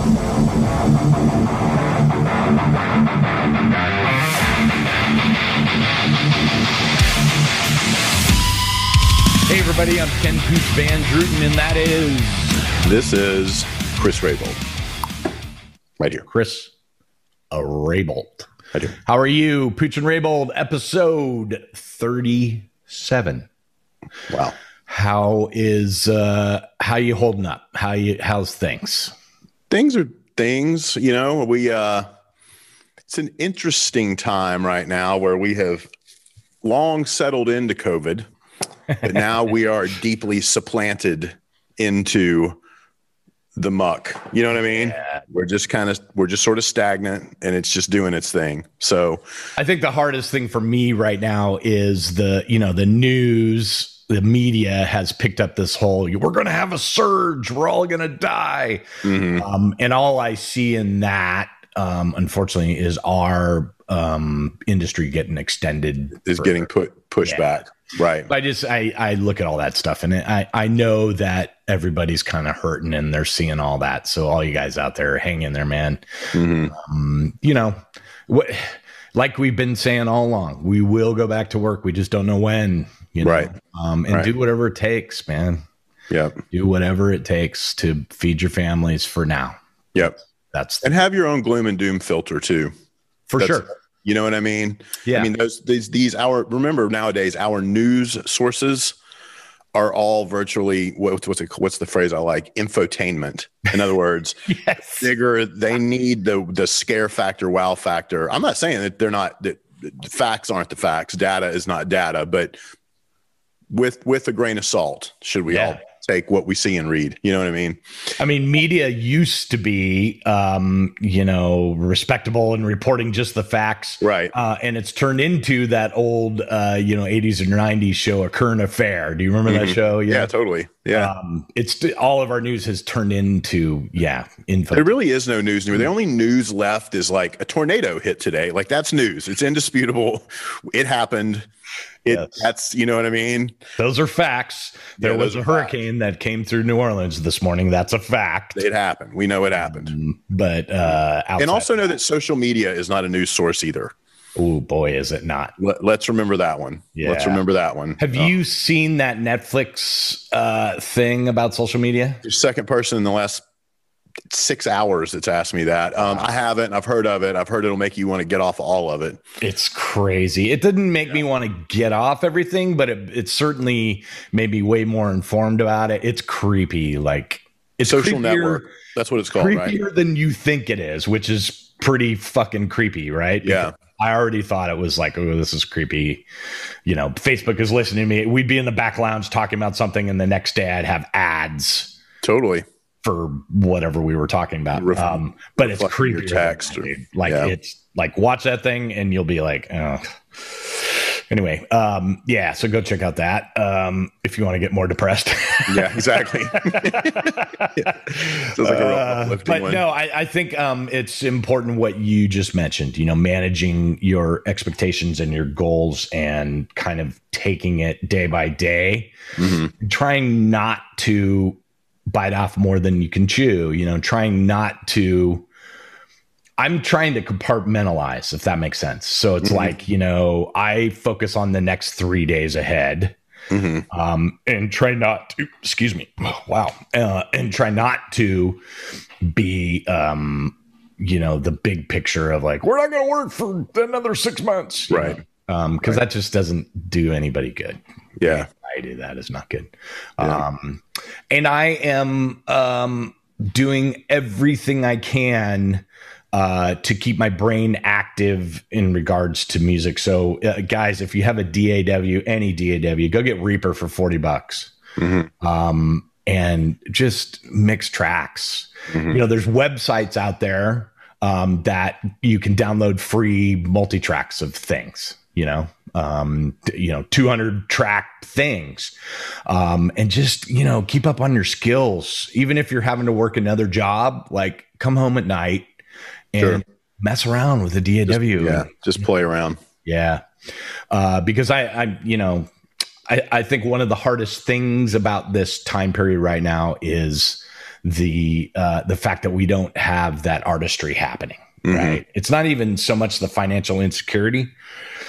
Hey, everybody, I'm Ken Pooch Van Druten, and that is This is Chris Rabold. Right here. Chris Rabold. Right here. How are you? Pooch and Rabold, episode 37. Wow. How is uh how you holding up? How you how's things? Things are things, you know, we uh it's an interesting time right now where we have long settled into COVID, but now we are deeply supplanted into the muck. You know what I mean? Yeah. We're just kind of we're just sort of stagnant and it's just doing its thing. So I think the hardest thing for me right now is the, you know, the news, the media has picked up this whole we're going to have a surge, we're all going to die. mhm. Um, and all I see in that, um, unfortunately, is our um, industry getting extended. is getting put pushed Yeah. back. Right. I just I I look at all that stuff and I I know that everybody's kind of hurting and they're seeing all that. So all you guys out there, hang in there, man. Mhm. Um, you know, what like we've been saying all along, we will go back to work. We just don't know when. You know? Right. Um, and Right. do whatever it takes, man. Yep. Do whatever it takes to feed your families for now. Yep. That's And have your own gloom and doom filter too. for That's- sure. You know what I mean? Yeah. I mean, those these these our remember nowadays our news sources are all virtually what, what's it, what's the phrase I like? Infotainment. In other words, yes. bigger. They need the the scare factor, wow factor. I'm not saying that they're not that facts aren't the facts. Data is not data, but with with a grain of salt, should we Yeah. all take what we see and read? You know what I mean? I mean, media used to be, um, you know, respectable and reporting just the facts. Right. Uh, and it's turned into that old, uh, you know, 80s and 90s show, A Current Affair. Do you remember that Mhm. show? Yeah, totally. Yeah. Um, it's all of our news has turned into, yeah, info. There really is no news anymore. The only news left is like a tornado hit today. Like that's news. It's indisputable. It happened. It Yes. that's you know what I mean. Those are facts. There Yeah, was a hurricane that came through New Orleans this morning. That's a fact. It happened. We know it happened. Um, but uh, And also know that social media is not a news source either. oh boy, is it not? Let, let's remember that one. Let's remember that one. Have Uh, you seen that Netflix uh, thing about social media? the second person in the last six hours that's asked me that? Um, I haven't. I've heard of it. I've heard it'll make you want to get off all of it. It's crazy. It didn't make me want to get off everything, but it, it certainly made me way more informed about it. It's creepy. Like it's Social creepier- network. That's what it's called, right? creepier than you think it is, which is pretty fucking creepy, right? Yeah. Because I already thought it was like, oh, this is creepy. You know, Facebook is listening to me. We'd be in the back lounge talking about something, and the next day I'd have ads Totally. For whatever we were talking about. Ref- um, but it's creepy. text or- like yeah. it's like watch that thing and you'll be like, oh. Anyway, um, yeah. So go check out that um, if you want to get more depressed. Yeah, exactly. Sounds like a real Uh, but one. no, I, I think um, it's important what you just mentioned. You know, managing your expectations and your goals, and kind of taking it day by day. Mhm. Trying not to bite off more than you can chew. You know, trying not to. I'm trying to compartmentalize, if that makes sense. So it's Mhm. like you know, I focus on the next three days ahead Mhm. um, and try not to excuse me wow uh, and try not to be um, you know the big picture of like we're not going to work for another six months Right. know? um because that just doesn't do anybody good Yeah. i do that is not good Yeah. um and i am um doing everything i can uh, to keep my brain active in regards to music. So, uh, guys, if you have a DAW, any DAW, go get Reaper for 40 bucks Mhm. um, and just mix tracks. Mhm. You know, there's websites out there um, that you can download free multi tracks of things, you know, um, you know, 200 track things. Um, and just, you know, keep up on your skills. Even if you're having to work another job, like come home at night and Sure. mess around with the DAW. Yeah. Just play around. Yeah. Uh, because I, I, you know, I, I think one of the hardest things about this time period right now is the uh, the fact that we don't have that artistry happening. Mm-hmm. Right. It's not even so much the financial insecurity,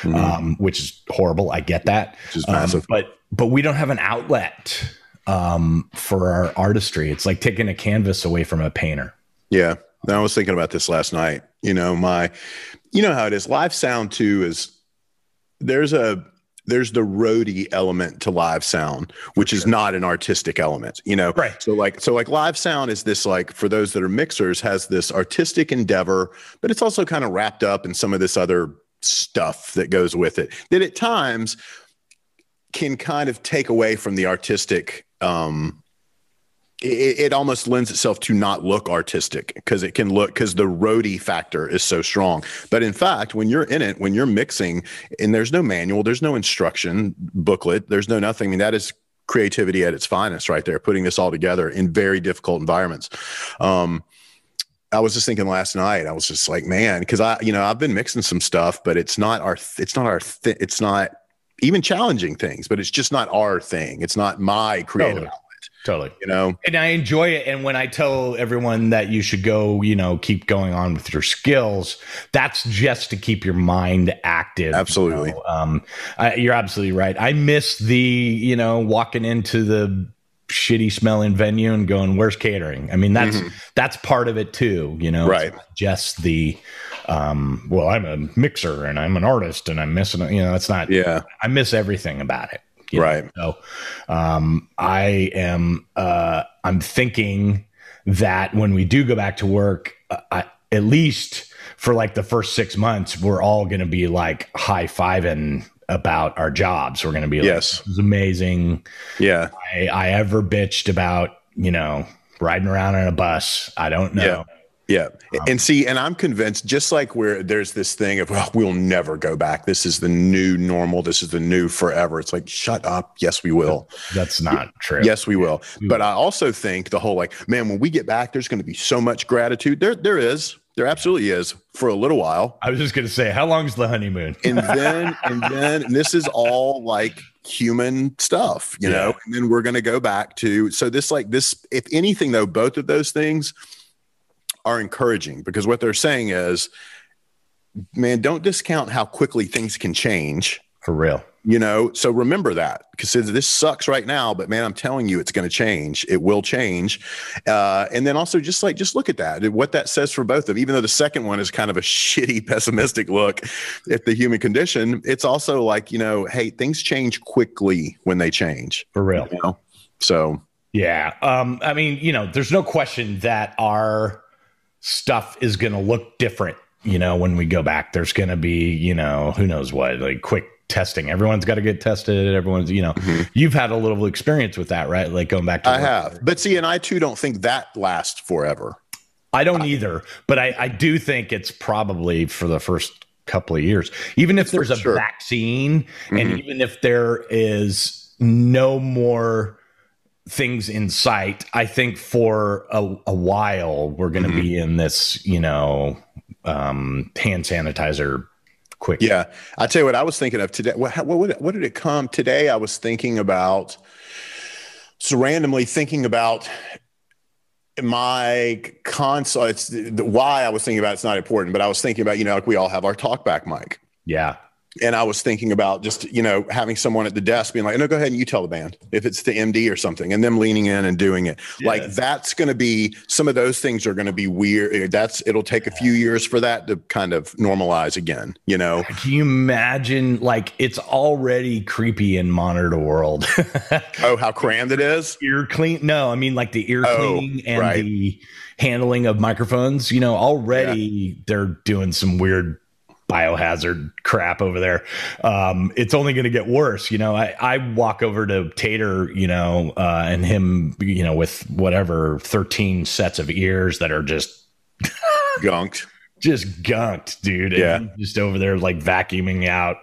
mm-hmm. um, which is horrible. I get that. Um, but but we don't have an outlet um, for our artistry. It's like taking a canvas away from a painter. Yeah. I was thinking about this last night. You know, my, you know how it is. Live sound too is there's a there's the roadie element to live sound, which sure. is not an artistic element, you know. Right. So like so like live sound is this like for those that are mixers has this artistic endeavor, but it's also kind of wrapped up in some of this other stuff that goes with it. That at times can kind of take away from the artistic um it, it, almost lends itself to not look artistic because it can look because the roadie factor is so strong. But in fact, when you're in it, when you're mixing, and there's no manual, there's no instruction booklet, there's no nothing. I mean, that is creativity at its finest, right there, putting this all together in very difficult environments. Um, I was just thinking last night. I was just like, man, because I, you know, I've been mixing some stuff, but it's not our, it's not our, th- it's not even challenging things, but it's just not our thing. It's not my creative. Totally. Totally. You know, and I enjoy it. And when I tell everyone that you should go, you know, keep going on with your skills, that's just to keep your mind active. Absolutely. You know? um, I, you're absolutely right. I miss the, you know, walking into the shitty smelling venue and going, where's catering? I mean, that's, mm-hmm. that's part of it too, you know, right. just the, um, well, I'm a mixer and I'm an artist and I'm missing, you know, it's not, yeah, I miss everything about it. Right. Know? So, um, I am, uh, I'm thinking that when we do go back to work, uh, I, at least for like the first six months, we're all going to be like high fiving about our jobs. We're going to be like, yes, this is amazing. Yeah. I, I ever bitched about, you know, riding around on a bus. I don't know. Yeah. Yeah. Um, and see, and I'm convinced, just like where there's this thing of, well, we'll never go back. This is the new normal. This is the new forever. It's like, shut up. Yes, we will. That's not true. Yes, we will. But I also think the whole like, man, when we get back, there's going to be so much gratitude. There, there is. There absolutely is for a little while. I was just going to say, how long is the honeymoon? and then, and then, and this is all like human stuff, you yeah. know. And then we're going to go back to so this, like this. If anything, though, both of those things are encouraging because what they're saying is, man, don't discount how quickly things can change. For real. You know, so remember that because this sucks right now, but man, I'm telling you, it's going to change. It will change. Uh, and then also just like, just look at that, what that says for both of them. Even though the second one is kind of a shitty, pessimistic look at the human condition, it's also like, you know, hey, things change quickly when they change. For real. You know? So, yeah. Um, I mean, you know, there's no question that our stuff is going to look different. You know, when we go back, there's going to be, you know, who knows what, like quick testing. Everyone's got to get tested. Everyone's, you know, mm-hmm. you've had a little experience with that, right? Like going back to I have. But see, and I too don't think that lasts forever. I don't either, but I, I do think it's probably for the first couple of years. Even if there's a sure. vaccine mm-hmm. and even if there is no more things in sight, I think for a, a while we're going to mm-hmm. be in this, you know, um, hand sanitizer quick. Yeah, I tell you what I was thinking of today. What, what, what did it come today? I was thinking about so randomly thinking about my console. It's the, why I was thinking about it's not important, but I was thinking about you know like we all have our talkback mic. Yeah, and I was thinking about just you know having someone at the desk being like, "No, go ahead and you tell the band if it's the MD or something," and them leaning in and doing it. Yeah. Like that's going to be some of those things are going to be weird. Eh, that's it'll take a few years for that to kind of normalize again. You know? Can you imagine? Like it's already creepy in monitor world. oh, how crammed it is. Ear clean? No, I mean like the ear oh, cleaning and right. the handling of microphones. You know, already yeah. they're doing some weird biohazard crap over there. Um, it's only going to get worse. You know, I, I walk over to Tater, you know, uh, and him, you know, with whatever 13 sets of ears that are just gunked, just gunked, dude. Yeah. just over there like vacuuming out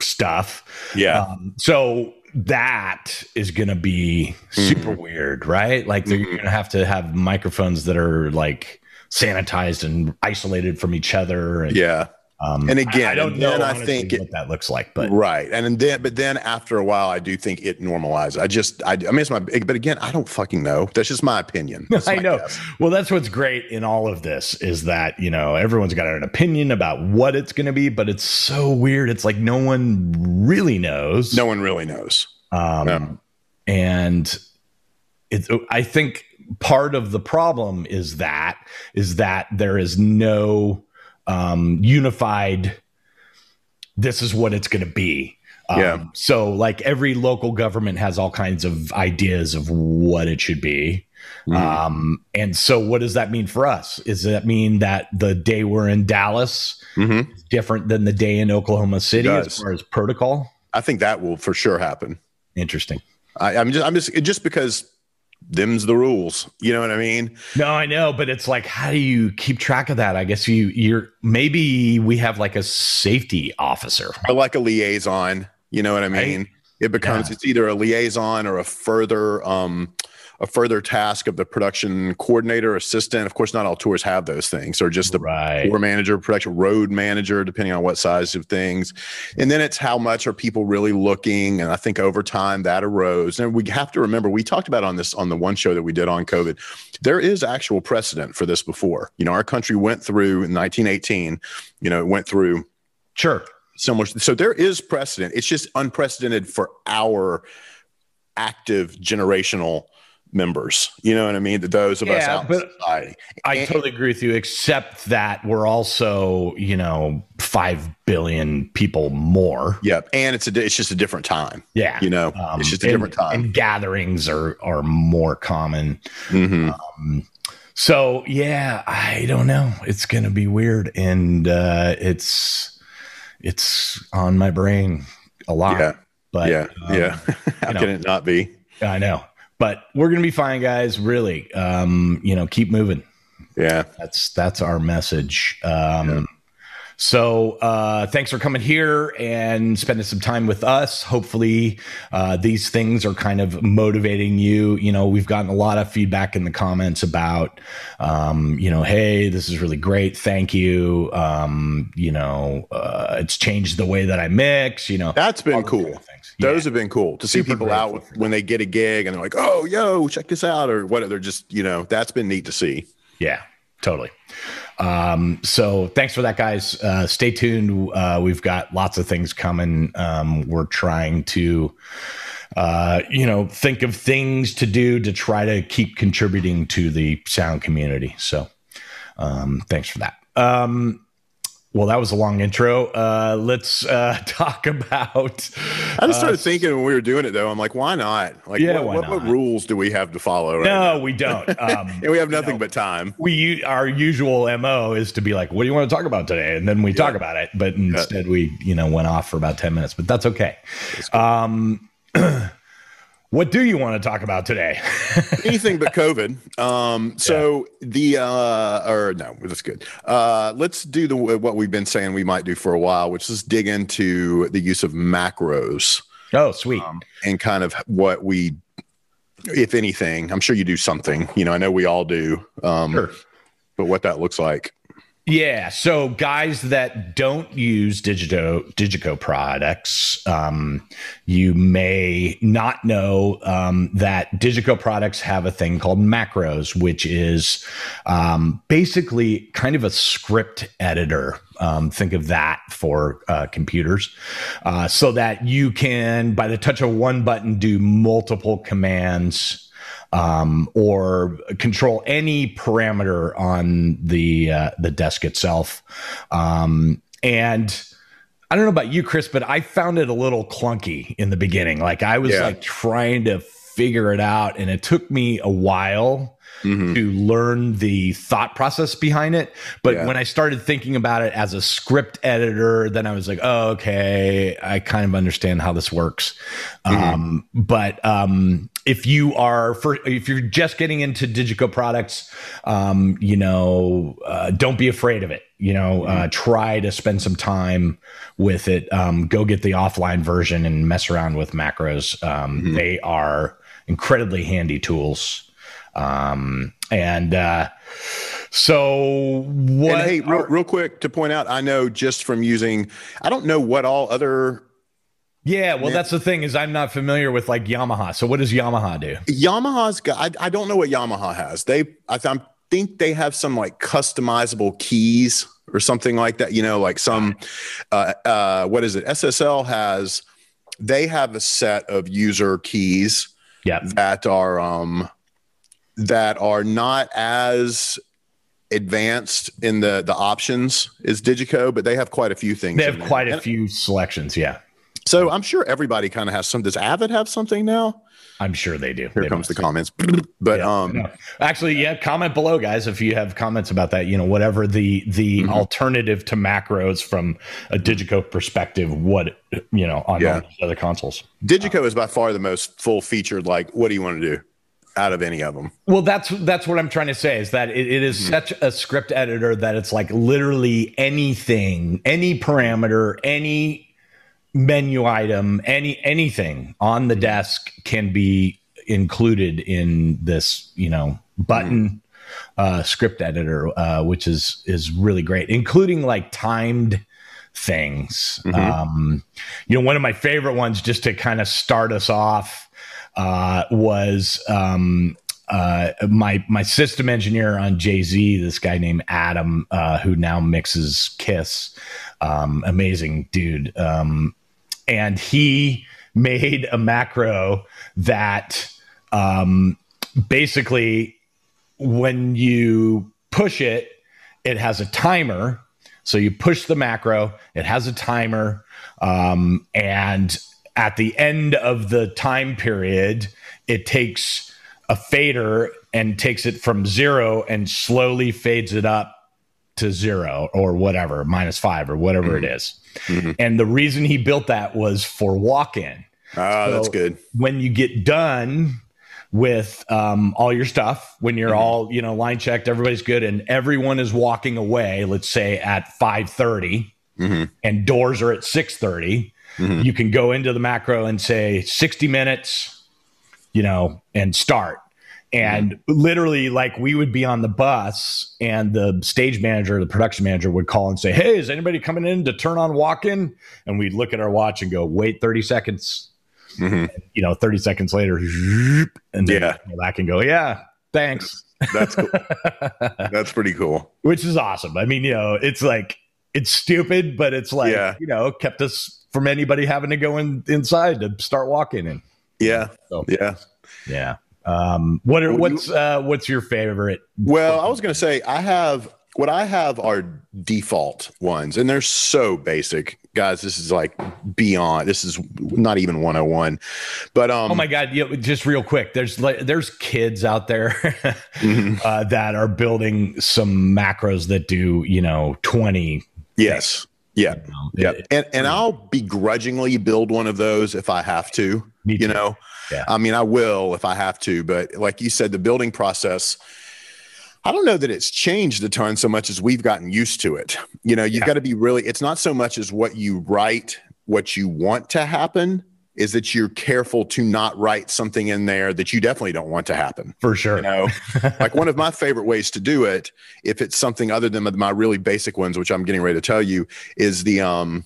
stuff. Yeah. Um, so that is going to be super mm-hmm. weird, right? Like mm-hmm. you're going to have to have microphones that are like sanitized and isolated from each other. And, yeah Um, and again, I, don't know. I think what it, that looks like, but right. And then, but then after a while, I do think it normalizes. I just, I, I mean, it's my, but again, I don't fucking know. That's just my opinion. That's I my know. Guess. Well, that's what's great in all of this is that you know everyone's got an opinion about what it's going to be, but it's so weird. It's like no one really knows. No one really knows. Um, no. and it's, I think part of the problem is that is that there is no um, unified. This is what it's going to be. Um, yeah. So, like every local government has all kinds of ideas of what it should be. Mm. Um, and so, what does that mean for us? Does that mean that the day we're in Dallas mm-hmm. is different than the day in Oklahoma City as far as protocol? I think that will for sure happen. Interesting. I, I'm just, I'm just, just because them's the rules. You know what I mean? No, I know, but it's like, how do you keep track of that? I guess you, you're maybe we have like a safety officer or like a liaison. You know what I mean? Right? It becomes yeah. it's either a liaison or a further um, a further task of the production coordinator, assistant. Of course, not all tours have those things, or just the right. tour manager, production road manager, depending on what size of things. And then it's how much are people really looking. And I think over time that arose. And we have to remember, we talked about on this on the one show that we did on COVID. There is actual precedent for this before. You know, our country went through in 1918. You know, it went through. Sure. Similar. So there is precedent. It's just unprecedented for our active generational members. You know what I mean? To those of yeah, us out in society. I and, totally agree with you, except that we're also, you know, five billion people more. Yep. And it's a it's just a different time. Yeah. You know, um, it's just a and, different time. And gatherings are are more common. Mm-hmm. Um, so yeah, I don't know. It's gonna be weird. And uh it's it's on my brain a lot. Yeah. But yeah, um, yeah. How can know, it not be? I know but we're gonna be fine, guys. Really, um, you know, keep moving. Yeah, that's that's our message. Um, yeah. So uh, thanks for coming here and spending some time with us. Hopefully, uh, these things are kind of motivating you. You know, we've gotten a lot of feedback in the comments about, um, you know, hey, this is really great. Thank you. Um, you know, uh, it's changed the way that I mix. You know, that's been cool. Those have been cool to see Super people out when they get a gig and they're like, "Oh, yo, check this out," or what? They're just, you know, that's been neat to see. Yeah, totally. Um, so thanks for that, guys. Uh, stay tuned. Uh, we've got lots of things coming. Um, we're trying to, uh, you know, think of things to do to try to keep contributing to the sound community. So um, thanks for that. Um, well, that was a long intro. Uh, let's uh, talk about. I just started uh, thinking when we were doing it, though. I'm like, why not? Like, yeah, what, what, what, rules do we have to follow? Right no, now? we don't. Um, and we have nothing you know, but time. We our usual mo is to be like, "What do you want to talk about today?" And then we yeah. talk about it. But instead, yeah. we you know went off for about ten minutes. But that's okay. That's um, What do you want to talk about today? Anything but COVID. Um, so yeah. the uh, or no, that's good. Uh, let's do the what we've been saying we might do for a while, which is dig into the use of macros. Oh, sweet. Um, and kind of what we, if anything, I'm sure you do something. You know, I know we all do. Um, sure. But what that looks like. Yeah. So guys that don't use Digito Digico products, um, you may not know um, that Digico products have a thing called macros, which is um, basically kind of a script editor. Um, think of that for uh, computers, uh, so that you can, by the touch of one button, do multiple commands um, or control any parameter on the uh, the desk itself. Um, and I don't know about you, Chris, but I found it a little clunky in the beginning. Like I was yeah. like trying to figure it out, and it took me a while mm-hmm. to learn the thought process behind it. But yeah. when I started thinking about it as a script editor, then I was like, oh, okay, I kind of understand how this works. Mm-hmm. Um, but um, if you are for if you're just getting into Digico products, um, you know, uh, don't be afraid of it. You know, uh, mm-hmm. uh, try to spend some time with it. Um, go get the offline version and mess around with macros. Um, mm-hmm. They are incredibly handy tools. Um, and uh, So what? And hey, real, are- real quick to point out, I know just from using, I don't know what all other yeah, well, that's the thing is I'm not familiar with like Yamaha. So what does Yamaha do? Yamaha's got. I, I don't know what Yamaha has. They, I, I think they have some like customizable keys or something like that. You know, like some, uh, uh, what is it? SSL has. They have a set of user keys Yeah. that are um that are not as advanced in the the options as Digico, but they have quite a few things. They have quite a And few selections. Yeah. So I'm sure everybody kind of has some. Does Avid have something now? I'm sure they do. Here They comes the comments. But Yeah, um, actually, yeah, comment below, guys, if you have comments about that. You know, whatever the the Mhm. alternative to macros from a Digico perspective, what you know on Yeah. other consoles. Digico is by far the most full featured. Like, what do you want to do out of any of them? Well, that's that's what I'm trying to say is that it, it is such a script editor that it's like literally anything, any parameter, any menu item, any anything on the desk can be included in this, you know, button uh, script editor, uh, which is is really great, including like timed things. Mhm. Um, you know, one of my favorite ones, just to kind of start us off, uh, was um, uh, my my system engineer on Jay Z, this guy named Adam, uh, who now mixes Kiss, um, amazing dude, um, and he made a macro that um, basically when you push it, it has a timer. So you push the macro, it has a timer, um, and at the end of the time period, it takes a fader and takes it from zero and slowly fades it up to zero or whatever, minus five or whatever it is. Mhm. And the reason he built that was for walk in Ah, that's good. when you get done with um, all your stuff, when you're Mhm. all you know line checked, everybody's good, and everyone is walking away. Let's say at five thirty, Mhm. and doors are at six Mhm. You can go into the macro and say sixty minutes, you know, and start. And literally, like we would be on the bus, and the stage manager, the production manager, would call and say, "Hey, is anybody coming in to turn on walk-in?" And we'd look at our watch and go, "Wait thirty seconds." Mhm. you know, 30 seconds later, and then Yeah. go back and go, yeah, thanks. That's cool. That's pretty cool. Which is awesome. I mean, you know, it's like, it's stupid, but it's like, Yeah. you know, kept us from anybody having to go in, inside to start walking in. Yeah. So, Yeah. yeah. Um, what are, what's, uh, what's your favorite? Well, I was going to say I have what I have are default ones, and they're so basic, guys. This is like beyond. This is not even 101. But um, Oh my God. You know, just real quick. There's like, there's kids out there mhm. uh, that are building some macros that do, you know, 20. yes, yeah, you know, yeah, it- and and I'll begrudgingly build one of those if I have to. You know, Yeah. I mean, I will if I have to, but like you said, the building process. I don't know that it's changed a ton so much as we've gotten used to it. You know, you've Yeah. got to be really, it's not so much as what you write, what you want to happen, is that you're careful to not write something in there that you definitely don't want to happen. for sure. You know, like one of my favorite ways to do it, if it's something other than my really basic ones, which I'm getting ready to tell you, is the um,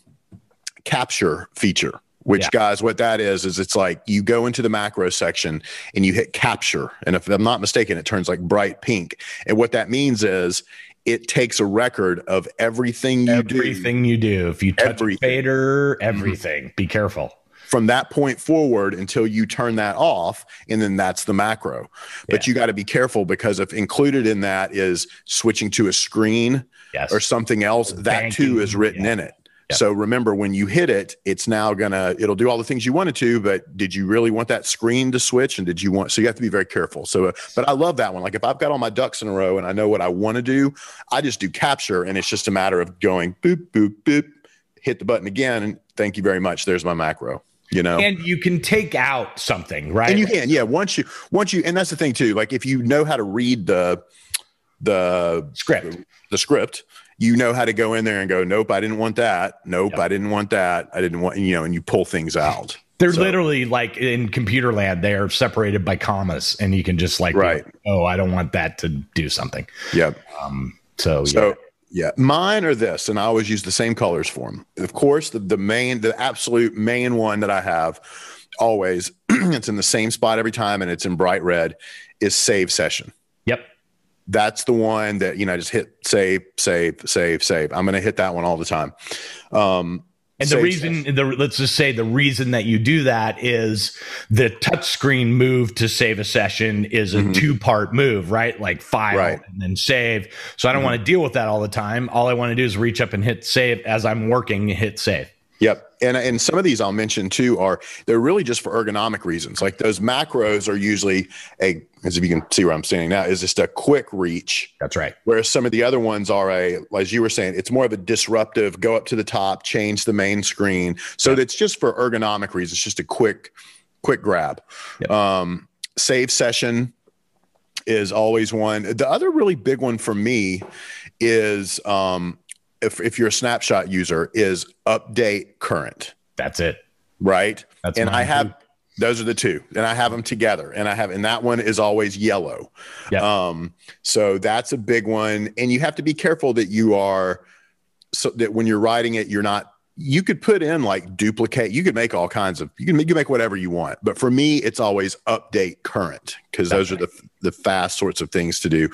capture feature. Which Yeah. guys, what that is, is it's like you go into the macro section and you hit capture. And if I'm not mistaken, it turns like bright pink. And what that means is it takes a record of everything you do everything you do. If you touch Everything. a fader, everything. Be careful. From that point forward until you turn that off and then that's the macro but Yeah. you got to be careful because if included in that is switching to a screen Yes. or something else that too is written yeah. in it Yeah. so remember when you hit it it's now gonna it'll do all the things you wanted to but did you really want that screen to switch and did you want so you have to be very careful so uh, but i love that one like if i've got all my ducks in a row and i know what i want to do i just do capture and it's just a matter of going boop boop boop hit the button again and thank you very much there's my macro you know and you can take out something, right? and you can yeah once you once you and that's the thing too like if you know how to read the the script. the script you know how to go in there and go nope i didn't want that nope Yep. i didn't want that i didn't want you know and you pull things out They're so, literally like in computer land, they are separated by commas, and you can just like, right. Like, oh, I don't want that to do something. Yep. Um, so, so yeah. Yeah, mine are this, and I always use the same colors for them. Of course, the, the main, the absolute main one that I have always, it's in the same spot every time, and it's in bright red, is save session. Yep. That's the one that, you know, I just hit save, save, save, save. I'm going to hit that one all the time. Um, and the reason, the, let's just say the reason that you do that is the touchscreen move to save a session is a mm-hmm. two part move, right? Like file right. and then save. So I don't mm-hmm. want to deal with that all the time. All I want to do is reach up and hit save as I'm working, hit save. Yep. And, and some of these I'll mention too are they're really just for ergonomic reasons. Like those macros are usually a, as if you can see where I'm standing now, is just a quick reach. That's right. Whereas some of the other ones are a, as you were saying, it's more of a disruptive, go up to the top, change the main screen. So yep. it's just for ergonomic reasons, just a quick, quick grab. Yep. Um, save session is always one. The other really big one for me is um, if, if you're a snapshot user, is update current. That's it. Right. That's and I have too. those are the two, and I have them together, and I have, and that one is always yellow. Yeah. Um, so that's a big one, and you have to be careful that you are so that when you're writing it, you're not you could put in like duplicate you could make all kinds of you can, you make whatever you want but for me it's always update current because those right. are the the fast sorts of things to do.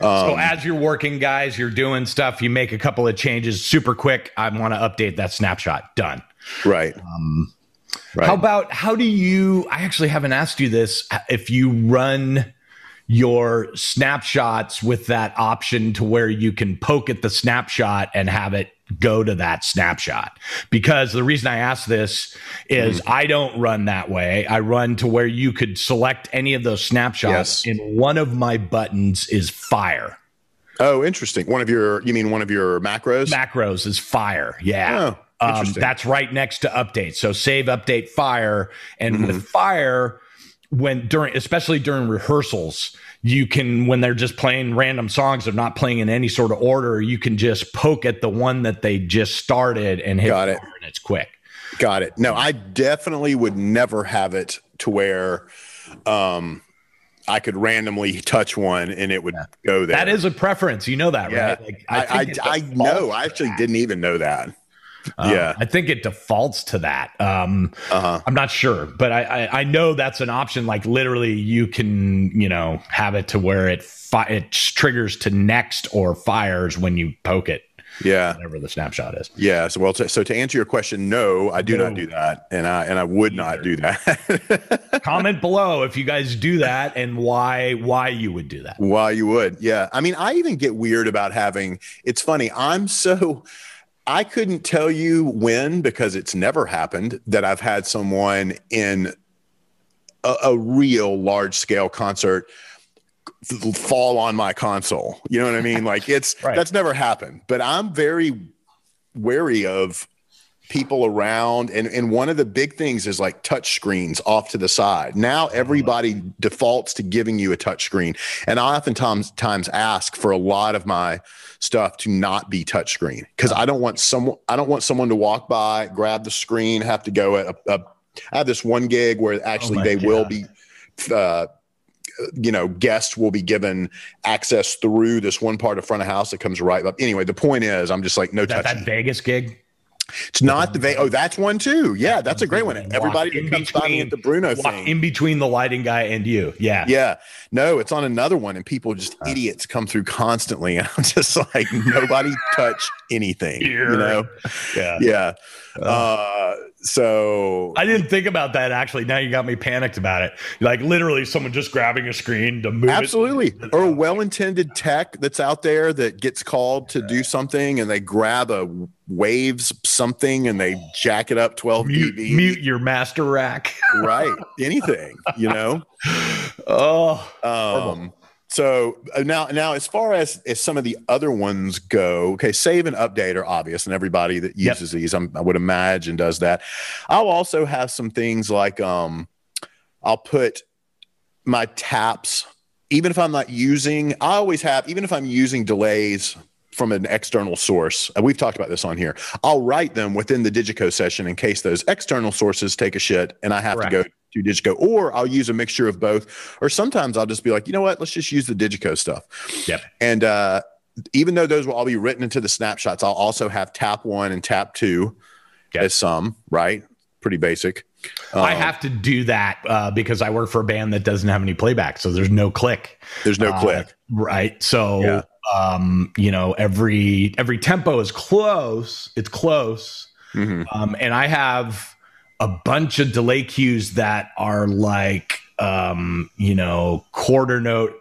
Um, so as you're working guys you're doing stuff you make a couple of changes super quick i want to update that snapshot. Done. Right. Um, right. how about how do you i actually haven't asked you this if you run your snapshots with that option to where you can poke at the snapshot and have it go to that snapshot. Because the reason I ask this is mm. I don't run that way. I run to where you could select any of those snapshots, yes. and one of my buttons is fire. Oh, interesting. One of your, you mean one of your macros? Macros is fire. Yeah. Oh, um, that's right next to update. So save, update, fire. And mm-hmm. with fire, when during, especially during rehearsals, you can when they're just playing random songs they're not playing in any sort of order you can just poke at the one that they just started and hit got it and it's quick got it no i definitely would never have it to where um I could randomly touch one and it would yeah. go there. That is a preference. You know that, yeah. right? Like, I, I, I, I know. I actually didn't even know that. Um, yeah, I think it defaults to that. Um, uh-huh. I'm not sure, but I, I, I know that's an option. Like literally, you can you know have it to where it fi- it triggers to next or fires when you poke it. Yeah, whatever the snapshot is. Yeah. So well, so to answer your question, no, I do no. not do that, and I and I would not do that. Comment below if you guys do that and why why you would do that. Why you would? Yeah. I mean, I even get weird about having. It's funny. I'm so. I couldn't tell you when because it's never happened that I've had someone in a, a real large scale concert fall on my console. You know what I mean? Like it's right. that's never happened. But I'm very wary of people around and and one of the big things is like touch screens off to the side now everybody defaults to giving you a touch screen and i oftentimes times ask for a lot of my stuff to not be touch screen because i don't want someone i don't want someone to walk by grab the screen have to go at a, a I have this one gig where actually oh they God. will be uh, you know, guests will be given access through this one part of front of house that comes right up. Anyway, the point is, I'm just like no touch. That Vegas gig. It's not the va- oh, that's one too. Yeah, that's a great one. Everybody comes between, at the Bruno thing in between the lighting guy and you. Yeah, yeah. No, it's on another one, and people just uh, idiots come through constantly. And I'm just like, nobody touch anything. You know? Yeah, yeah. Uh, uh, so I didn't think about that actually. Now you got me panicked about it. Like literally, someone just grabbing a screen to move. Absolutely, or a well-intended tech that's out there that gets called to do something, and they grab a waves something and they jack it up 12 mute, dB. Mute your master rack. right. Anything, you know? Oh, um, so uh, now, now as far as, as some of the other ones go, okay, save and update are obvious, and everybody that uses yep. these, I'm, i would imagine, does that. I'll also have some things like um, I'll put my taps, even if I'm not using. I always have, even if I'm using delays from an external source. We've talked about this on here. I'll write them within the Digico session in case those external sources take a shit and I have Correct. to go to Digico, or I'll use a mixture of both. Or sometimes I'll just be like, you know what, let's just use the Digico stuff. Yep. And uh, even though those will all be written into the snapshots, I'll also have tap one and tap two yep. as some, right? Pretty basic. Um, I have to do that uh, because I work for a band that doesn't have any playback, so there's no click. There's no uh, click, right? So, yeah. Um, you know, every every tempo is close. It's close, mm-hmm. um, and I have a bunch of delay cues that are like, um, you know, quarter note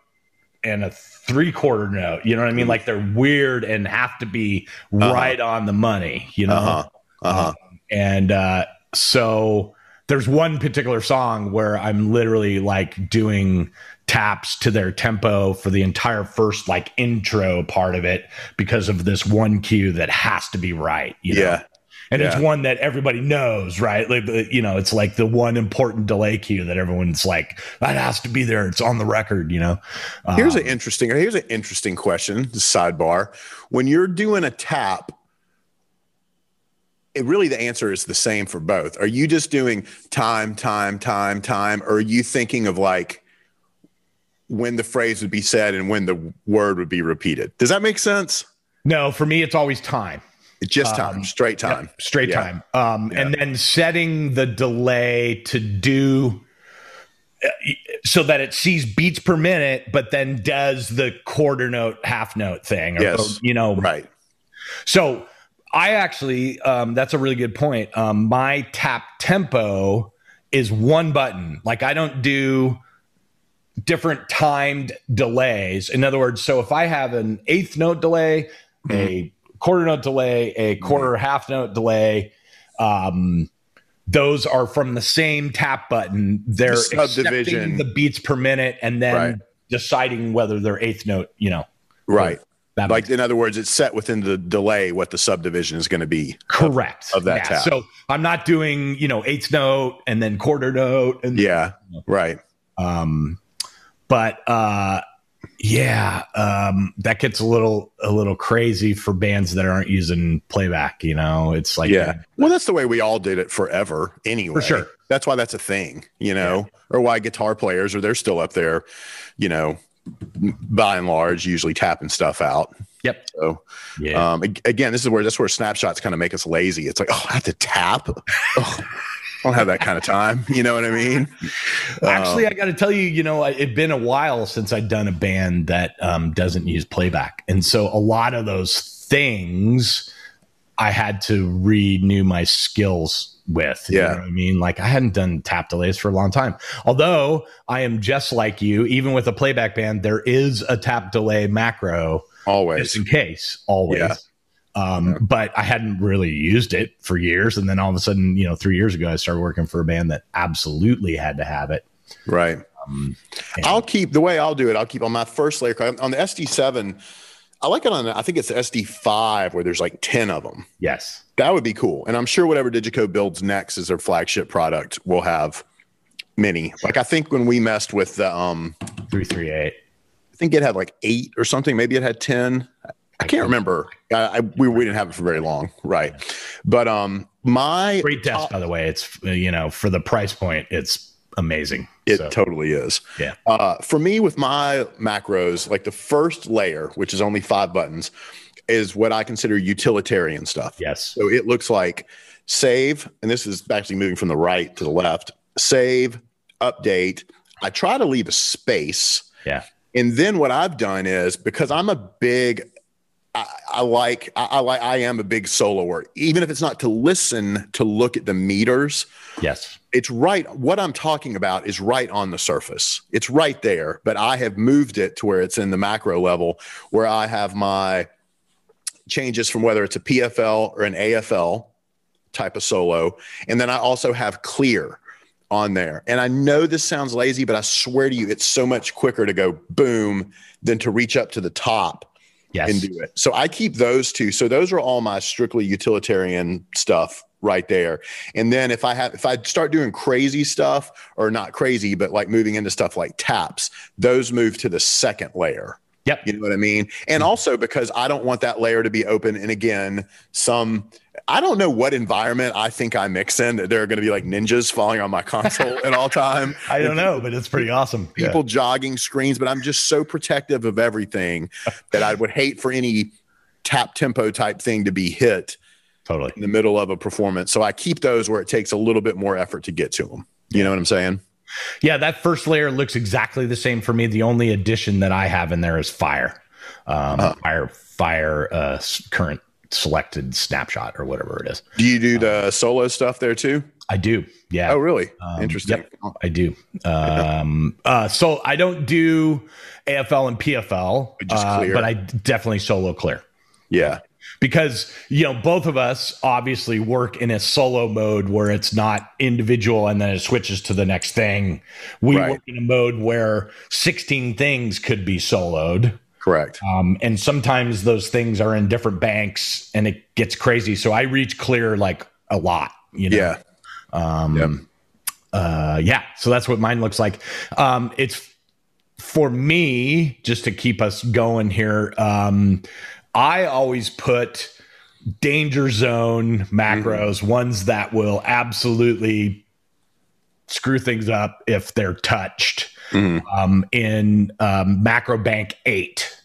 and a three quarter note. You know what I mean? Mm-hmm. Like they're weird and have to be uh-huh. right on the money. You know, uh-huh. Uh-huh. Um, and uh, so there's one particular song where I'm literally like doing taps to their tempo for the entire first like intro part of it because of this one cue that has to be right. You know? Yeah. And yeah. it's one that everybody knows, right? Like, you know, it's like the one important delay cue that everyone's like, that has to be there. It's on the record, you know? Here's um, an interesting, here's an interesting question, sidebar. When you're doing a tap, it really the answer is the same for both. Are you just doing time, time, time, time, or are you thinking of like when the phrase would be said and when the word would be repeated? Does that make sense? No, for me, it's always time. It's just time, um, straight time, yeah, straight yeah. time. Um, yeah. And then setting the delay to do uh, so that it sees beats per minute, but then does the quarter note, half note thing. Or, yes. Or, you know, right. So I actually, um, that's a really good point. Um, my tap tempo is one button. Like I don't do different timed delays. In other words, so if I have an eighth note delay, mm-hmm. a quarter note delay, a quarter mm-hmm. half note delay, um, those are from the same tap button. They're the subdivision, the beats per minute, and then right. deciding whether they're eighth note. You know, right. That like in other words, it's set within the delay what the subdivision is going to be. Correct. Of, of that yeah. tab. So I'm not doing you know eighth note and then quarter note and yeah, you know. right. Um, but uh, yeah, um, that gets a little a little crazy for bands that aren't using playback. You know, it's like yeah. Well, that's the way we all did it forever, anyway. For sure. That's why that's a thing. You know, yeah. or why guitar players or they're still up there. You know, by and large usually tapping stuff out. Yep. So, yeah. Um, again, this is where that's where snapshots kind of make us lazy. It's like, oh, I have to tap. oh, I don't have that kind of time. You know what I mean? Actually, um, I got to tell you, you know, it'd been a while since I'd done a band that um, doesn't use playback, and so a lot of those things I had to renew my skills with. Yeah. You know what I mean? Like I hadn't done tap delays for a long time. Although I am just like you, even with a playback band, there is a tap delay macro always just in case, always. Yeah. Um, but I hadn't really used it for years. And then all of a sudden, you know, three years ago, I started working for a band that absolutely had to have it. Right. Um, I'll keep the way I'll do it. I'll keep on my first layer on the SD7 I like it on, I think it's SD5 where there's like 10 of them. Yes. That would be cool. And I'm sure whatever Digico builds next as their flagship product will have many. Like I think when we messed with the um 338, I think it had like eight or something. Maybe it had 10. I can't remember. I, I we, we didn't have it for very long. Right. But um my great test, by the way. It's you know, for the price point, it's amazing. It so, totally is. Yeah. Uh, for me, with my macros, like the first layer, which is only five buttons, is what I consider utilitarian stuff. Yes. So it looks like save, and this is actually moving from the right to the left. Save, update. I try to leave a space. Yeah. And then what I've done is because I'm a big I, I, like I, I, like I am a big soloer, even if it's not to listen to look at the meters. Yes, it's right. What I'm talking about is right on the surface. It's right there, but I have moved it to where it's in the macro level, where I have my changes from whether it's a PFL or an AFL type of solo, and then I also have clear on there. And I know this sounds lazy, but I swear to you, it's so much quicker to go boom than to reach up to the top yes. and do it. So I keep those two. So those are all my strictly utilitarian stuff right there. And then if I have if I start doing crazy stuff or not crazy, but like moving into stuff like taps, those move to the second layer. Yep. You know what I mean? And mm-hmm. also because I don't want that layer to be open. And again, some I don't know what environment I think I mix in. There are going to be like ninjas falling on my console at all time. I don't know, but it's pretty awesome. People yeah. jogging screens, but I'm just so protective of everything that I would hate for any tap tempo type thing to be hit totally in the middle of a performance. So I keep those where it takes a little bit more effort to get to them. You know what I'm saying? Yeah, that first layer looks exactly the same for me. The only addition that I have in there is fire, um, uh, fire, fire, uh, current selected snapshot or whatever it is. Do you do the um, solo stuff there too? I do. Yeah. Oh, really? Um, Interesting. Yep, I do. Um, uh, so I don't do AFL and PFL, uh, but I definitely solo clear. Yeah because you know both of us obviously work in a solo mode where it's not individual and then it switches to the next thing we right. work in a mode where 16 things could be soloed correct. Um, and sometimes those things are in different banks and it gets crazy. So i reach clear like a lot you know? Yeah. Um yep. uh yeah. So that's what mine looks like. Um it's for me just to keep us going here um I always put danger zone macros, mm-hmm. ones that will absolutely screw things up if they're touched, mm-hmm. um, in um, macro bank eight.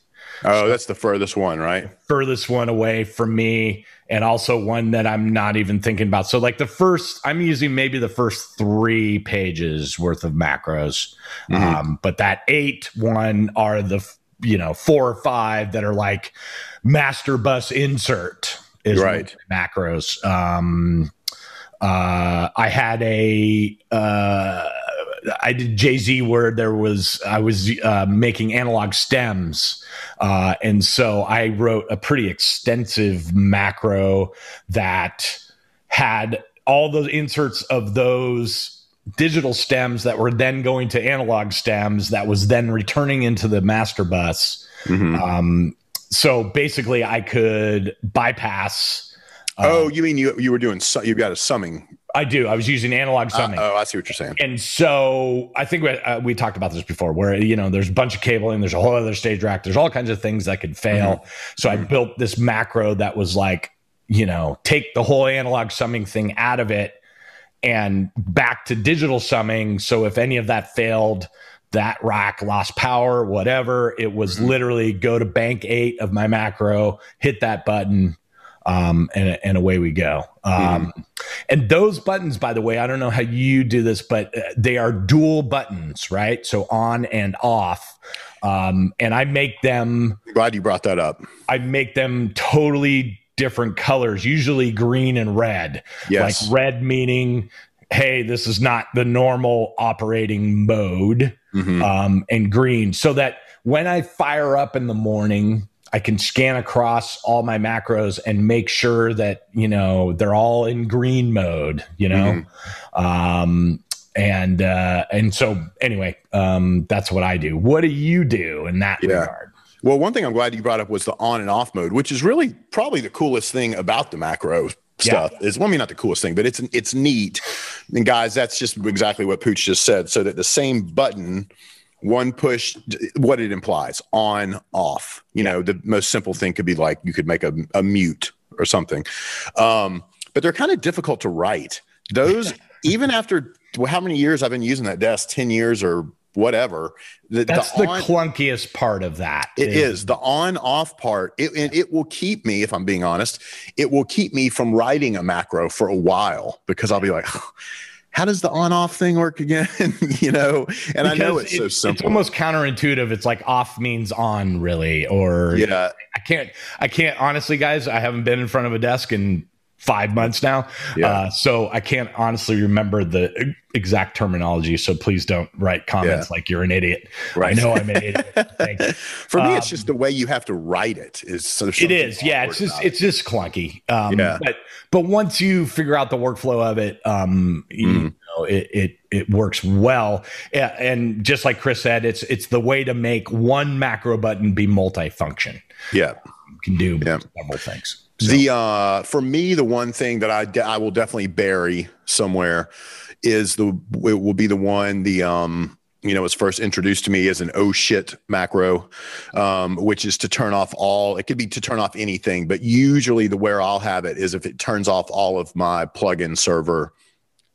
Oh, so that's the furthest one, right? Furthest one away from me, and also one that I'm not even thinking about. So, like the first, I'm using maybe the first three pages worth of macros, mm-hmm. um, but that eight one are the you know four or five that are like master bus insert is right macros um uh i had a uh I did Jay Z where there was I was uh, making analog stems, uh, and so I wrote a pretty extensive macro that had all those inserts of those digital stems that were then going to analog stems that was then returning into the master bus. Mm-hmm. Um, so basically, I could bypass. Um, oh, you mean you you were doing you got a summing? I do. I was using analog uh, summing. Oh, I see what you're saying. And so I think we, uh, we talked about this before, where you know there's a bunch of cabling, there's a whole other stage rack, there's all kinds of things that could fail. Mm-hmm. So mm-hmm. I built this macro that was like, you know, take the whole analog summing thing out of it and back to digital summing. So if any of that failed, that rack lost power, whatever. It was mm-hmm. literally go to bank eight of my macro, hit that button, um, and, and away we go. Um, mm-hmm. And those buttons, by the way, I don't know how you do this, but uh, they are dual buttons, right? So on and off. Um, and I make them. Glad you brought that up. I make them totally different colors, usually green and red. Yes. Like red meaning hey, this is not the normal operating mode, mm-hmm. um, and green, so that when I fire up in the morning, I can scan across all my macros and make sure that you know they're all in green mode. You know, mm-hmm. um, and uh, and so anyway, um, that's what I do. What do you do in that yeah. regard? Well, one thing I'm glad you brought up was the on and off mode, which is really probably the coolest thing about the macro stuff yeah. is well, I mean not the coolest thing, but it's it's neat. And guys, that's just exactly what Pooch just said. So that the same button, one push, what it implies on off. You know, the most simple thing could be like you could make a, a mute or something. Um, but they're kind of difficult to write. Those even after how many years I've been using that desk, ten years or whatever. The, That's the, the clunkiest part of that. It is, is the on off part. It, and it will keep me, if I'm being honest, it will keep me from writing a macro for a while because I'll be like, how does the on off thing work again? you know, and because I know it's it, so simple. It's almost counterintuitive. It's like off means on, really, or yeah. I can't, I can't honestly, guys. I haven't been in front of a desk in five months now. Yeah. Uh, so I can't honestly remember the exact terminology. So please don't write comments yeah. like you're an idiot. Right. I know I'm an idiot. For me, it's just the way you have to write it is so it is. Yeah. It's just, it's just clunky. Um, yeah. but, but once you figure out the workflow of it, um, mm. know, it, it, it works well. And just like Chris said, it's, it's the way to make one macro button be multifunction. Yeah. You can do yeah. several things. So. The uh, for me, the one thing that I de- I will definitely bury somewhere is the it will be the one the um you know was first introduced to me as an oh shit macro um, which is to turn off all it could be to turn off anything but usually the where i'll have it is if it turns off all of my plugin server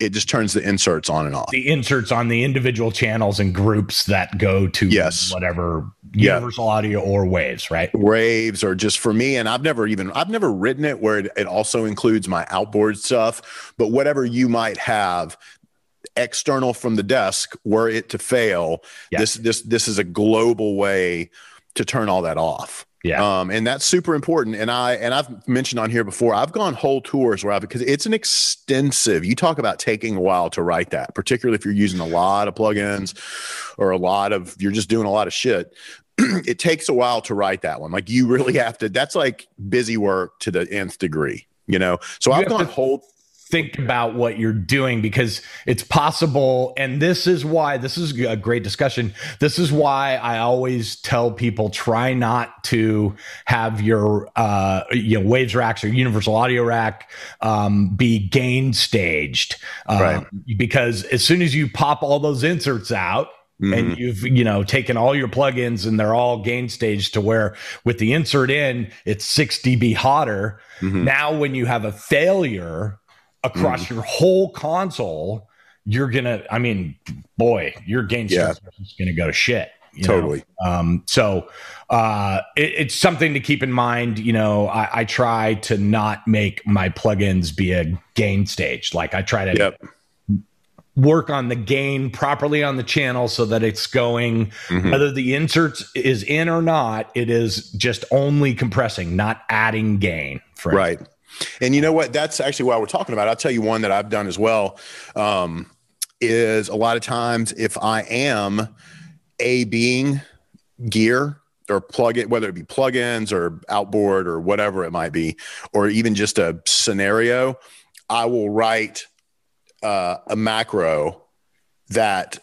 it just turns the inserts on and off the inserts on the individual channels and groups that go to yes whatever universal yeah. audio or waves right waves or just for me and i've never even i've never written it where it, it also includes my outboard stuff but whatever you might have external from the desk were it to fail yeah. this this this is a global way to turn all that off yeah. Um and that's super important. And i and i've mentioned on here before i've gone whole tours where i because it's an extensive you talk about taking a while to write that particularly if you're using a lot of plugins or a lot of you're just doing a lot of shit. It takes a while to write that one. Like you really have to that's like busy work to the nth degree you know? So you i've gone to, whole think about what you're doing because it's possible. And this is why this is a great discussion. This is why I always tell people try not to have your uh, you know waves racks or universal audio rack um, be gain staged, um, right. because as soon as you pop all those inserts out. Mm-hmm. and you've you know taken all your plugins and they're all gain staged to where with the insert in it's 6 dB hotter. Mm-hmm. Now when you have a failure across mm. your whole console, you're gonna. I mean, boy, your gain yeah. is gonna go to shit. totally. Um, so uh, it, it's something to keep in mind. You know, I, I, try to not make my plugins be a gain stage. Like I try to. Yep. Work on the gain properly on the channel so that it's going, mm-hmm. whether the inserts is in or not, it is just only compressing, not adding gain. right. And you know what? That's actually why we're talking about. It. I'll tell you one that I've done as well. Um, is a lot of times if I am a being gear or plug it, whether it be plugins or outboard or whatever it might be, or even just a scenario, I will write uh, a macro that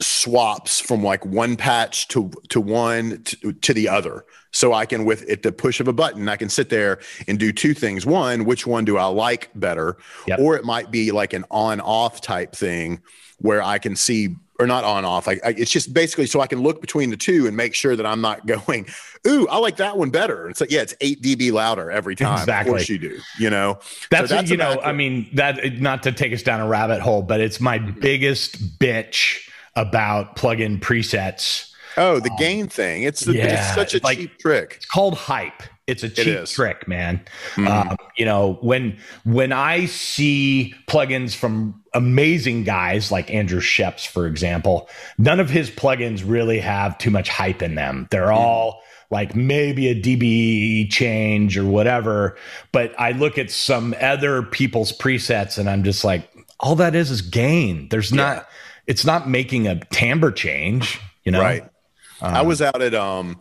swaps from like one patch to to one to, to the other so I can, with at the push of a button, I can sit there and do two things. One, which one do I like better? Yep. Or it might be like an on off type thing where I can see, or not on off. Like I, it's just basically so I can look between the two and make sure that I'm not going, ooh, I like that one better. It's like, yeah, it's eight dB louder every time. Exactly. Of course you do, you know? That's, so that's you know, I mean, that not to take us down a rabbit hole, but it's my mm-hmm. biggest bitch about plugin presets Oh, the um, gain thing. It's, the, yeah, it's such a like, cheap trick. It's called hype. It's a cheap it trick, man. Mm-hmm. Um, you know, when when I see plugins from amazing guys like Andrew Scheps, for example, none of his plugins really have too much hype in them. They're mm-hmm. all like maybe a dB change or whatever. But I look at some other people's presets and I'm just like, all that is is gain. There's yeah. not. It's not making a timbre change. You know, right? Um, I was out at um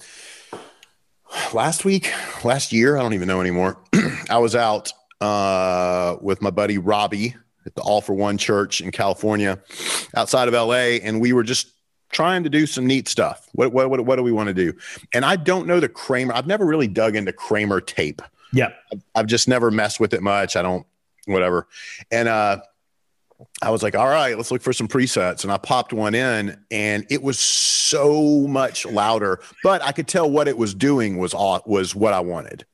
last week, last year, I don't even know anymore. I was out uh with my buddy Robbie at the All for One Church in California, outside of LA, and we were just trying to do some neat stuff. What what what, what do we want to do? And I don't know the Kramer. I've never really dug into Kramer tape. Yeah, I've, I've just never messed with it much. I don't whatever. And uh I was like, all right, let's look for some presets. And I popped one in and it was so much louder, but I could tell what it was doing was was what I wanted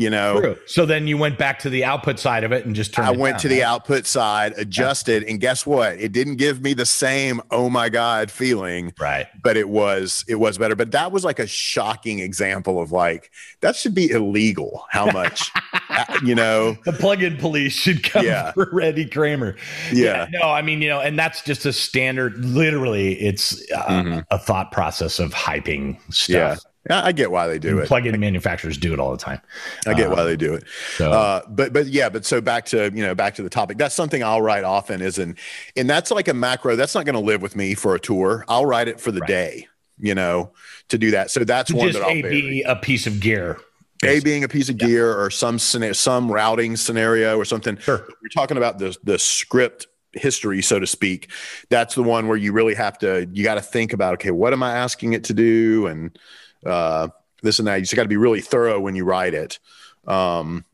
you know True. so then you went back to the output side of it and just turned it i went down, to right? the output side adjusted yeah. and guess what it didn't give me the same oh my god feeling right but it was it was better but that was like a shocking example of like that should be illegal how much uh, you know the plug-in police should come yeah. for Eddie Kramer yeah. yeah. no i mean you know and that's just a standard literally it's uh, mm-hmm. a thought process of hyping stuff yeah, I get why they do it. Plug-in manufacturers do it all the time. I get um, why they do it. So. Uh, but but yeah, but so back to you know back to the topic. That's something I'll write often. Is and and that's like a macro. That's not going to live with me for a tour. I'll write it for the right. day. You know, to do that. So that's one that I'll a be a piece of gear. A being a piece of yeah. gear or some some routing scenario or something. Sure. We're talking about the the script history, so to speak. That's the one where you really have to. You got to think about okay, what am I asking it to do and uh, this and that. You just got to be really thorough when you write it. Um,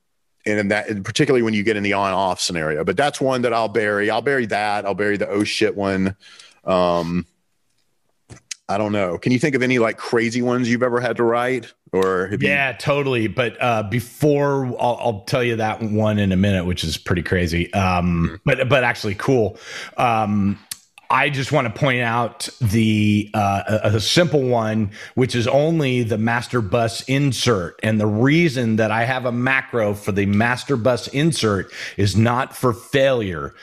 and in that, and particularly when you get in the on off scenario, but that's one that I'll bury. I'll bury that. I'll bury the oh shit one. Um, I don't know. Can you think of any like crazy ones you've ever had to write? Or yeah, you- totally. But uh, before I'll, I'll, tell you that one in a minute, which is pretty crazy. Um, mm-hmm. But but actually cool. Um, I just want to point out the uh, a, a, simple one, which is only the master bus insert. And the reason that I have a macro for the master bus insert is not for failure.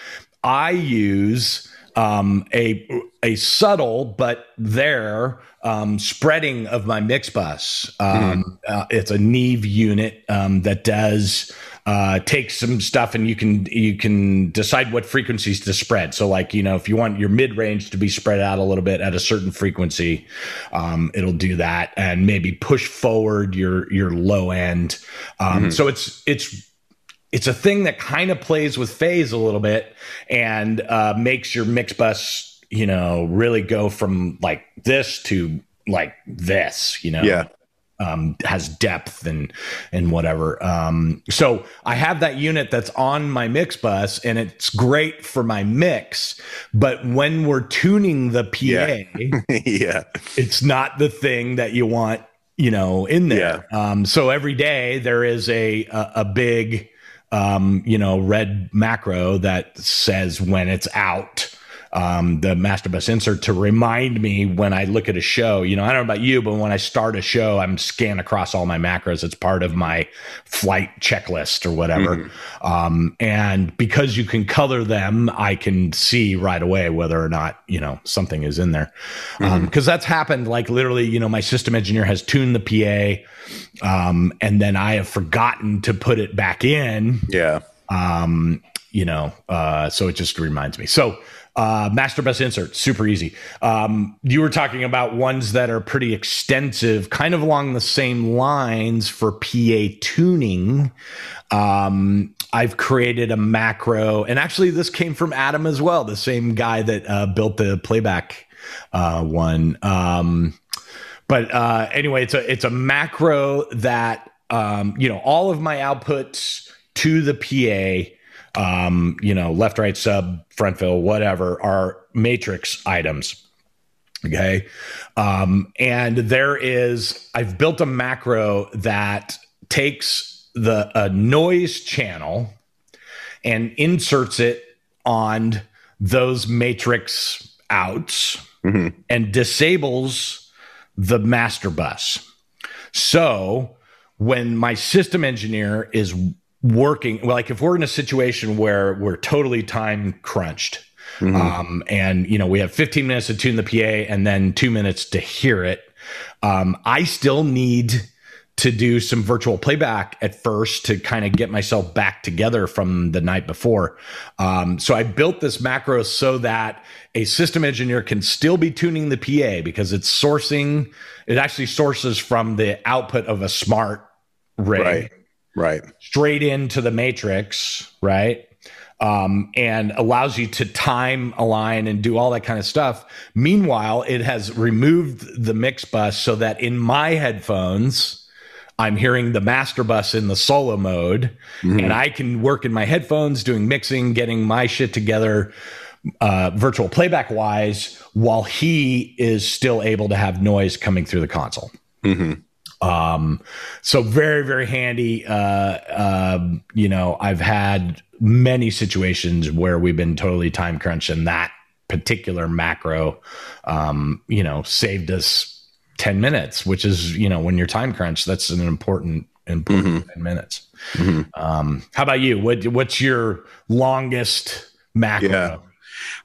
I use um, a a subtle but there um, spreading of my mix bus. Um, mm-hmm. uh, it's a Neve unit um, that does uh, take some stuff, and you can you can decide what frequencies to spread. So, like you know, if you want your mid range to be spread out a little bit at a certain frequency, um, it'll do that, and maybe push forward your your low end. Um, mm-hmm. So it's it's it's a thing that kind of plays with phase a little bit and uh, makes your mix bus, you know, really go from like this to like this, you know. Yeah. Um, has depth and and whatever. Um, so I have that unit that's on my mix bus, and it's great for my mix. But when we're tuning the PA, yeah, yeah. it's not the thing that you want, you know, in there. Yeah. Um, so every day there is a a, a big um, you know, red macro that says when it's out, um, the master bus insert to remind me when I look at a show. You know, I don't know about you, but when I start a show, I'm scan across all my macros. It's part of my flight checklist or whatever. Mm-hmm. Um, and because you can color them, I can see right away whether or not you know something is in there. Because um, mm-hmm. that's happened. Like literally, you know, my system engineer has tuned the PA um, and then I have forgotten to put it back in. Yeah. Um, you know, uh, so it just reminds me. So, uh, master bus insert, super easy. Um, you were talking about ones that are pretty extensive, kind of along the same lines for PA tuning. Um, I've created a macro, and actually, this came from Adam as well, the same guy that uh, built the playback uh, one. Um, but uh, anyway, it's a it's a macro that um, you know all of my outputs to the PA, um, you know, left, right, sub, front fill, whatever, are matrix items. Okay. Um, and there is, I've built a macro that takes the a noise channel and inserts it on those matrix outs mm-hmm. and disables the master bus. So when my system engineer is working, like if we're in a situation where we're totally time crunched, mm-hmm. um, and you know we have 15 minutes to tune the PA and then two minutes to hear it, um, I still need to do some virtual playback at first to kind of get myself back together from the night before. Um, so I built this macro so that a system engineer can still be tuning the PA because it's sourcing, it actually sources from the output of a Smaart rig. Right. Right. Straight into the matrix, right? Um, and allows you to time align and do all that kind of stuff. Meanwhile, it has removed the mix bus so that in my headphones, I'm hearing the master bus in the solo mode, mm-hmm. and I can work in my headphones doing mixing, getting my shit together uh, virtual playback wise, while he is still able to have noise coming through the console. Mm-hmm. Um, so very, very handy. Uh, um, you know, I've had many situations where we've been totally time crunched, and that particular macro, um, you know, saved us 10 minutes, which is, you know, when you're time crunch, that's an important, important mm-hmm. 10 minutes. Mm-hmm. Um, how about you? What, what's your longest macro? Yeah.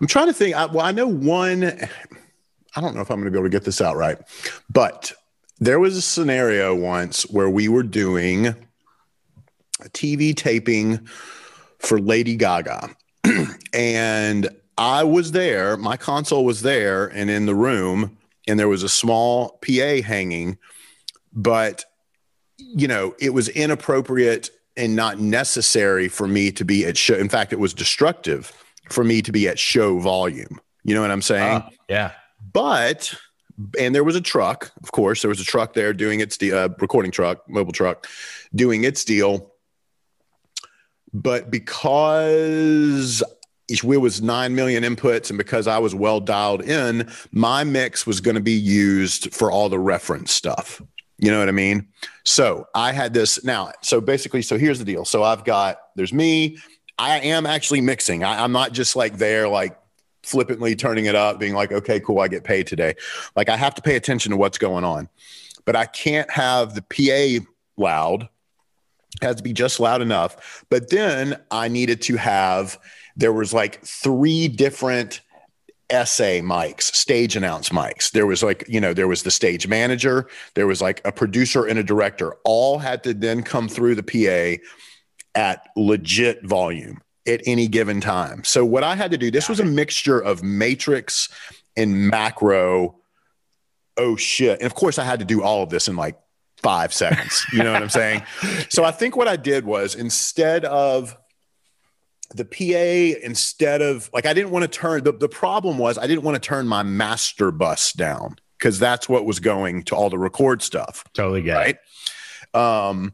I'm trying to think. I, well, I know one, I don't know if I'm going to be able to get this out right, but there was a scenario once where we were doing a TV taping for Lady Gaga. and I was there, my console was there and in the room and there was a small PA hanging, but you know, it was inappropriate and not necessary for me to be at show. In fact, it was destructive for me to be at show volume. You know what I'm saying? Uh, yeah. But and there was a truck, of course, there was a truck there doing its de- uh, recording truck, mobile truck, doing its deal. But because wheel was 9 million inputs. And because I was well dialed in, my mix was going to be used for all the reference stuff. You know what I mean? So I had this now. So basically, so here's the deal. So I've got, there's me. I am actually mixing. I, I'm not just like there, like flippantly turning it up, being like, okay, cool, I get paid today. Like I have to pay attention to what's going on, but I can't have the PA loud. It has to be just loud enough. But then I needed to have, there was like three different SA mics, stage announce mics. There was like, you know, there was the stage manager, there was like a producer and a director, all had to then come through the PA at legit volume at any given time. So what I had to do, this was a mixture of matrix and macro. Oh shit. And of course I had to do all of this in like five seconds. You know what I'm saying? So I think what I did was instead of the PA, instead of like, I didn't want to turn the, the problem was I didn't want to turn my master bus down because that's what was going to all the record stuff. Totally get right. It. Um,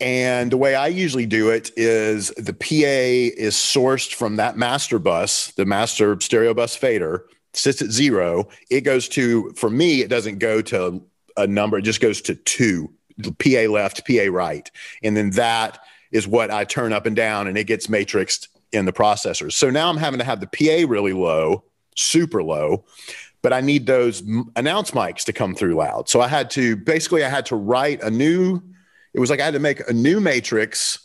and the way I usually do it is the PA is sourced from that master bus, the master stereo bus fader, sits at zero. It goes to, for me, it doesn't go to a number, it just goes to two PA left, PA right. And then that is what I turn up and down, and it gets matrixed in the processors. So now I'm having to have the PA really low, super low, but I need those announce mics to come through loud. So I had to basically I had to write a new it was like I had to make a new matrix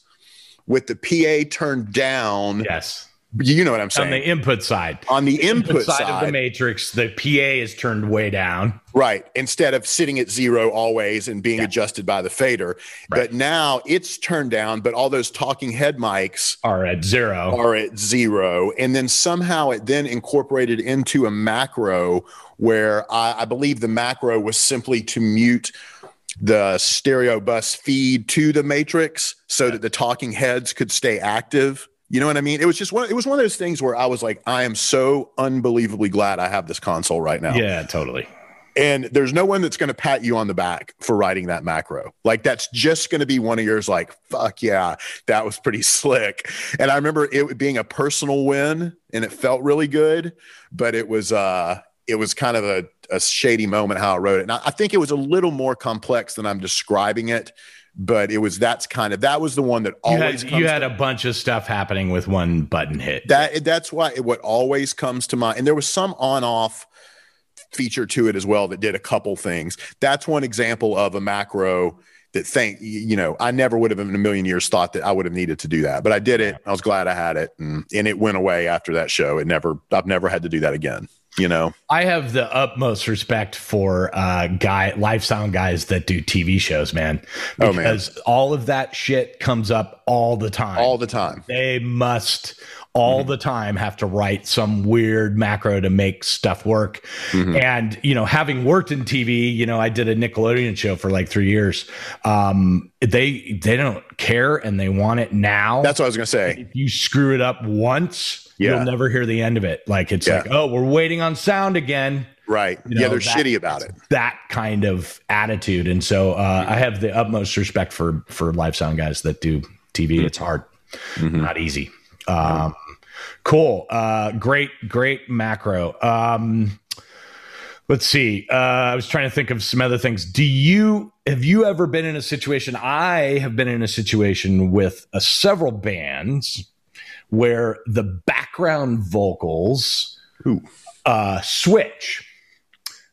with the PA turned down. Yes. You know what I'm saying? On the input side. On the input, input side, side, of the matrix, the PA is turned way down. Right. Instead of sitting at zero always and being yeah. adjusted by the fader. Right. But now it's turned down, but all those talking head mics are at zero. Are at zero. And then somehow it then incorporated into a macro where I, I believe the macro was simply to mute the stereo bus feed to the matrix so that the talking heads could stay active. You know what I mean? It was just one. It was one of those things where I was like, I am so unbelievably glad I have this console right now. Yeah, totally. And there's no one that's going to pat you on the back for writing that macro. Like that's just going to be one of yours. Like, fuck yeah, that was pretty slick. And I remember it being a personal win, and it felt really good. But it was, uh, it was kind of a, a shady moment how I wrote it. And I, I think it was a little more complex than I'm describing it but it was that's kind of that was the one that always you had, you had a bunch of stuff happening with one button hit. That that's why it, what always comes to mind and there was some on off feature to it as well that did a couple things. That's one example of a macro that think you know i never would have in a million years thought that i would have needed to do that but i did it i was glad i had it and, and it went away after that show. It never i've never had to do that again you know? I have the utmost respect for uh guy live sound guys that do tv shows man. Because oh, man. all of that shit comes up all the time. All the time. They must all mm-hmm. the time have to write some weird macro to make stuff work. Mm-hmm. and you know having worked in tv you know i did a nickelodeon show for like three years. Um they they don't care and they want it now. That's what i was gonna say. If you screw it up once yeah. you'll never hear the end of it. Like it's yeah. like, oh, we're waiting on sound again. Right. You know, yeah, they're that, shitty about it. That kind of attitude. And so uh, I have the utmost respect for for live sound guys that do TV. Mm-hmm. It's hard, mm-hmm. not easy. Um, cool. Uh, great, great macro. Um, let's see. Uh, I was trying to think of some other things. Do you have you ever been in a situation? I have been in a situation with uh, several bands where the background vocals uh, switch.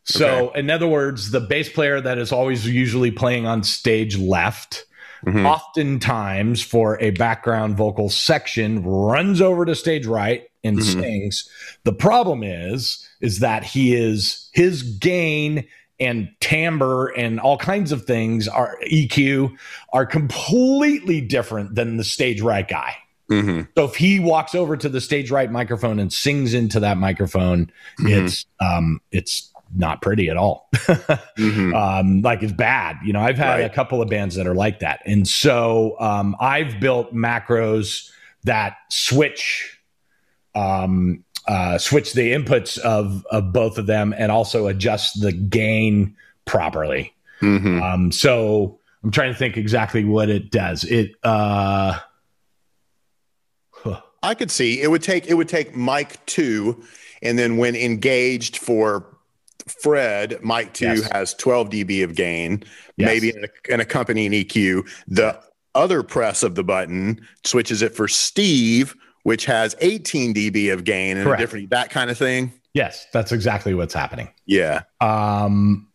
So, okay. in other words, the bass player that is always usually playing on stage left, mm-hmm. oftentimes for a background vocal section, runs over to stage right and mm-hmm. sings. The problem is, is that he is his gain and timbre and all kinds of things are EQ are completely different than the stage right guy. Mm-hmm. So if he walks over to the stage right microphone and sings into that microphone, mm-hmm. it's um, it's not pretty at all. mm-hmm. um, like it's bad. You know, I've had right. a couple of bands that are like that, and so um, I've built macros that switch um, uh, switch the inputs of of both of them and also adjust the gain properly. Mm-hmm. Um, so I'm trying to think exactly what it does. It uh, I could see it would take it would take mic two, and then when engaged for Fred, mic two Yes. has 12 dB of gain, Yes. maybe an, an accompanying EQ. The other press of the button switches it for Steve, which has 18 dB of gain and a different that kind of thing. Yes, that's exactly what's happening. Yeah. Um,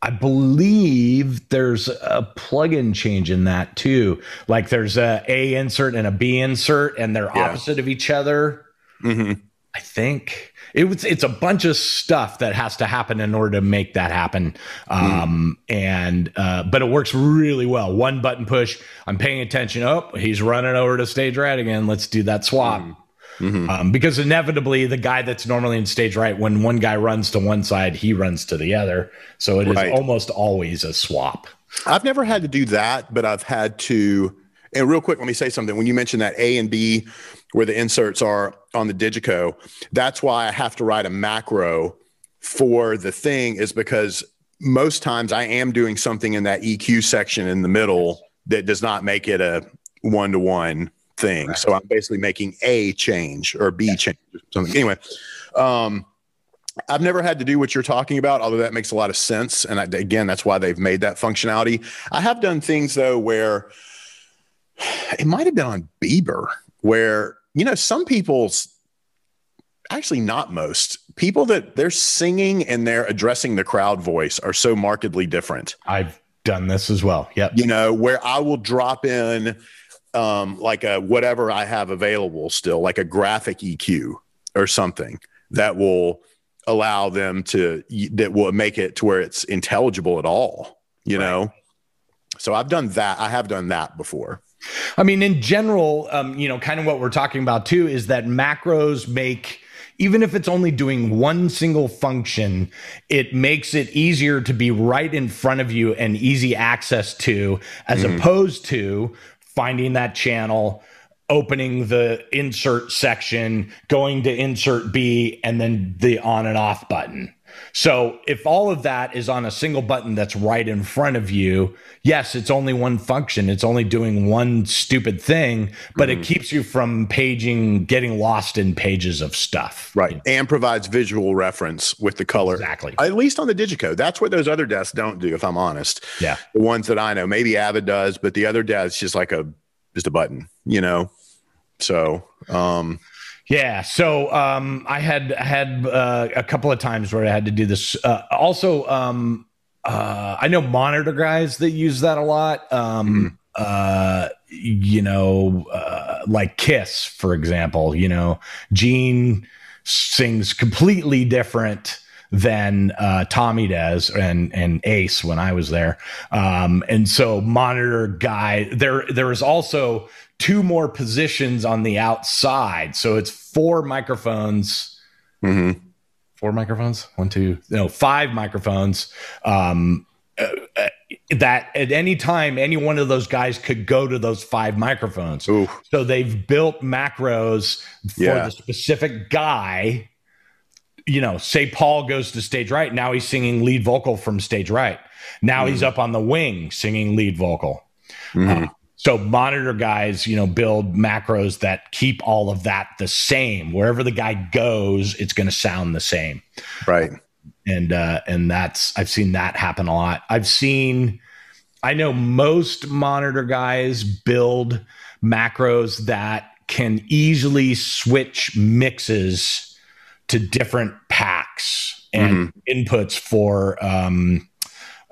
I believe there's a plug-in change in that too. Like there's a A insert and a B insert, and they're Yeah. opposite of each other. hmm I think it was. It's a bunch of stuff that has to happen in order to make that happen. Um, and uh, but it works really well. One button push. I'm paying attention. Oh, he's running over to stage right again. Let's do that swap. Hmm Um, because inevitably, the guy that's normally in stage right, when one guy runs to one side, he runs to the other. So it is Right. almost always a swap. I've never had to do that, but I've had to. And real quick, let me say something. When you mentioned that A and B, where the inserts are on the Digico, that's why I have to write a macro for the thing, is because most times I am doing something in that EQ section in the middle that does not make it a one to one thing. Correct. So I'm basically making a change or B change or something. Anyway, um, I've never had to do what you're talking about, although that makes a lot of sense. And I, again, that's why they've made that functionality. I have done things though where it might have been on Bieber, where you know some people's actually not most people that they're singing and they're addressing the crowd voice are so markedly different I've done this as well. Yep. you know, where I will drop in um, like a whatever I have available still, like a graphic EQ or something that will allow them to that will make it to where it's intelligible at all, you Right. know. So I've done that. I have done that before. I mean, in general, um, you know, kind of what we're talking about too is that macros make, even if it's only doing one single function, it makes it easier to be right in front of you and easy access to, as opposed to finding that channel, opening the insert section, going to insert B, and then the on and off button. So if all of that is on a single button that's right in front of you, yes, it's only one function. It's only doing one stupid thing, but it keeps you from paging, getting lost in pages of stuff. Right. And provides visual reference with the color. Exactly. At least on the Digico. That's what those other desks don't do, if I'm honest. Yeah. The ones that I know. Maybe Avid does, but the other desk just like a just a button, you know. So um Yeah. So um, I had had uh, a couple of times where I had to do this. Uh, also, um, uh, I know monitor guys that use that a lot. Um, uh, you know, uh, like Kiss, for example. You know, Gene sings completely different than uh, Tommy does and and Ace when I was there. Um, and so monitor guy there there is also two more positions on the outside. So it's four microphones, mhm. four microphones, one, two, no, five microphones. Um, uh, uh, that at any time, any one of those guys could go to those five microphones. Ooh. So they've built macros for Yeah. the specific guy. You know, say Paul goes to stage right. Now he's singing lead vocal from stage right. Now he's up on the wing singing lead vocal. Mhm. Uh, so monitor guys, you know, build macros that keep all of that the same. Wherever the guy goes, it's going to sound the same. right. And uh, and that's I've seen that happen a lot. I've seen, I know most monitor guys build macros that can easily switch mixes to different packs and inputs for um,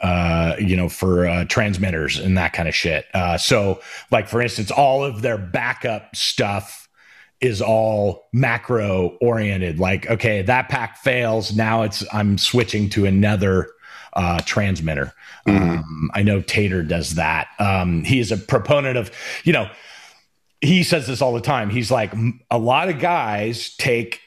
uh, you know, for uh, transmitters and that kind of shit. Uh, so, like for instance, all of their backup stuff is all macro oriented. Like, okay, that pack fails. Now it's I'm switching to another uh, transmitter. Mhm. Um, I know Tater does that. Um, he is a proponent of, you know, he says this all the time. He's like, a lot of guys take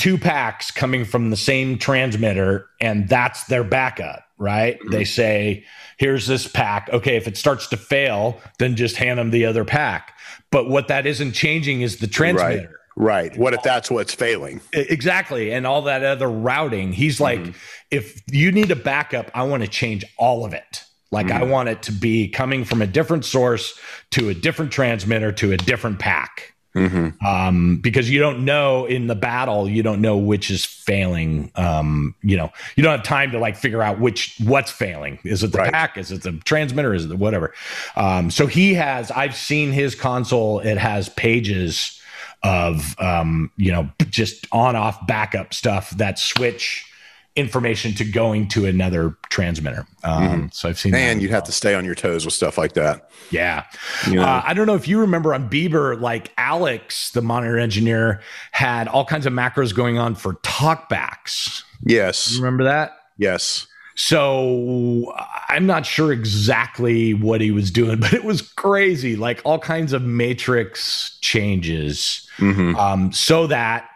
two packs coming from the same transmitter and that's their backup, right? Mm-hmm. They say, here's this pack. Okay, if it starts to fail, then just hand them the other pack. But what that isn't changing is the transmitter. Right. What if that's what's failing? Exactly. And all that other routing. He's mm-hmm. like, if you need a backup, I want to change all of it. Like, I mm-hmm. want it to be coming from a different source to a different transmitter to a different pack. Mm-hmm. Um, because you don't know in the battle, you don't know which is failing. Um, you know, you don't have time to like figure out which what's failing. Is it the right. pack? Is it the transmitter? Is it the whatever? Um, so he has. I've seen his console. It has pages of um, you know just on off backup stuff that switch information to going to another transmitter. Um, mm-hmm. So I've seen, and you'd have to stay on your toes with stuff like that. Yeah, you know? uh, I don't know if you remember on Bieber, like Alex, the monitor engineer, had all kinds of macros going on for talkbacks. Yes, you remember that? Yes. So I'm not sure exactly what he was doing, but it was crazy. Like all kinds of matrix changes, mm-hmm. um, so that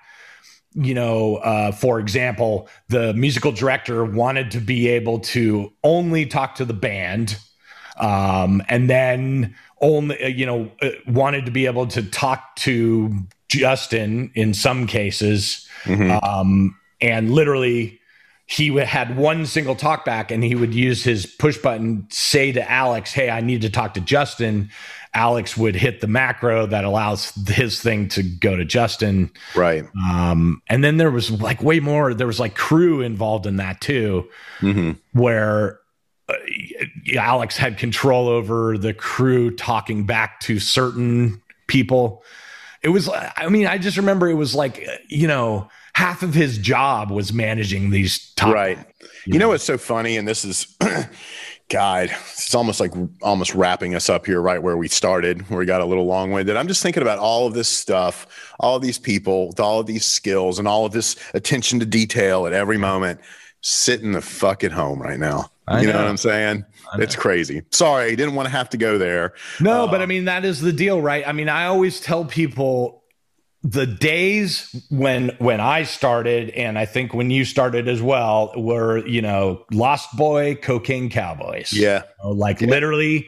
you know, uh, for example, the musical director wanted to be able to only talk to the band, um, and then only, uh, you know, uh, wanted to be able to talk to Justin in some cases, mm-hmm. um, and literally he had one single talkback and he would use his push button say to alex hey i need to talk to justin alex would hit the macro that allows his thing to go to justin right um, and then there was like way more there was like crew involved in that too mm-hmm. where uh, alex had control over the crew talking back to certain people it was i mean i just remember it was like you know half of his job was managing these top. Right. You, you know? know what's so funny, and this is. God, it's almost like almost wrapping us up here right where we started, where we got a little long winded. I'm just thinking about all of this stuff, all of these people, all of these skills, and all of this attention to detail at every moment, sitting the fuck at home right now. I you know. know what I'm saying? It's crazy. Sorry, didn't want to have to go there. No, uh, but I mean that is the deal, right? I mean, I always tell people the days when when I started, and I think when you started as well, were you know Lost Boy, Cocaine Cowboys. Yeah, you know, like yeah. literally,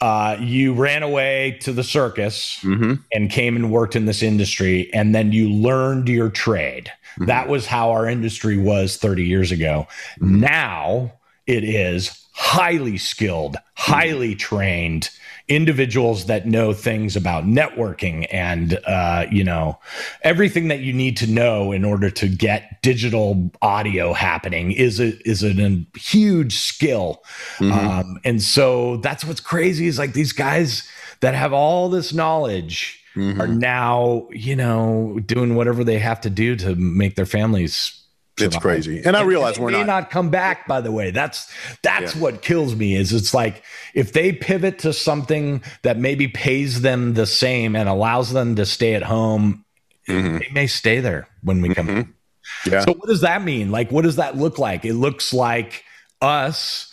uh, you ran away to the circus mm-hmm. and came and worked in this industry, and then you learned your trade. Mm-hmm. That was how our industry was 30 years ago. Mm-hmm. Now it is highly skilled, highly trained individuals that know things about networking and uh, you know everything that you need to know in order to get digital audio happening is a is a, a huge skill mm-hmm. um, and so that's what's crazy is like these guys that have all this knowledge mm-hmm. are now you know doing whatever they have to do to make their families it's crazy. And I realize we're may not not come back by the way. That's that's yeah. what kills me is it's like if they pivot to something that maybe pays them the same and allows them to stay at home, mm-hmm. they may stay there when we come. Mm-hmm. Yeah. So what does that mean? Like what does that look like? It looks like us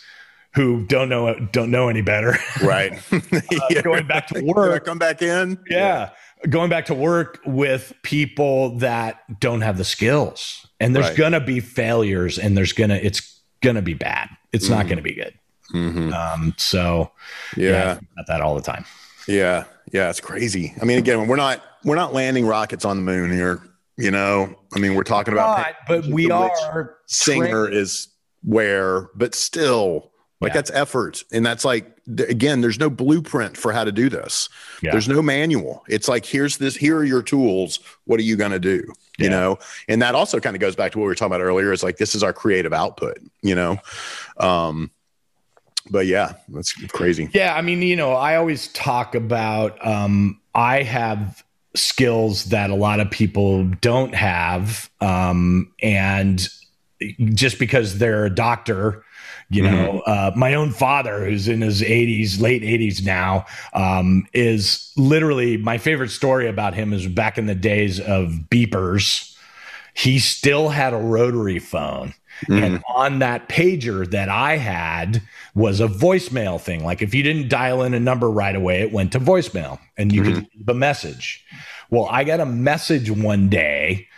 who don't know don't know any better. Right. uh, going back to work. come back in. Yeah. yeah. Going back to work with people that don't have the skills and there's right. gonna be failures and there's gonna it's gonna be bad it's mm-hmm. not gonna be good mm-hmm. um, so yeah, yeah that all the time yeah yeah it's crazy i mean again we're not we're not landing rockets on the moon here you know i mean we're talking about not, but we are singer trained. is where but still like yeah. that's effort and that's like again there's no blueprint for how to do this. Yeah. there's no manual. It's like here's this here are your tools. What are you going to do? You know? And that also kind of goes back to what we were talking about earlier it's like this is our creative output you know? Um but yeah that's crazy. Yeah i mean you know i always talk about um i have skills that a lot of people don't have um and just because they're a doctor you know, mm-hmm. uh, my own father, who's in his 80s, late 80s now, um, is literally my favorite story about him is back in the days of beepers. He still had a rotary phone. Mm-hmm. And on that pager that I had was a voicemail thing. Like if you didn't dial in a number right away, it went to voicemail and you mm-hmm. could leave a message. Well, I got a message one day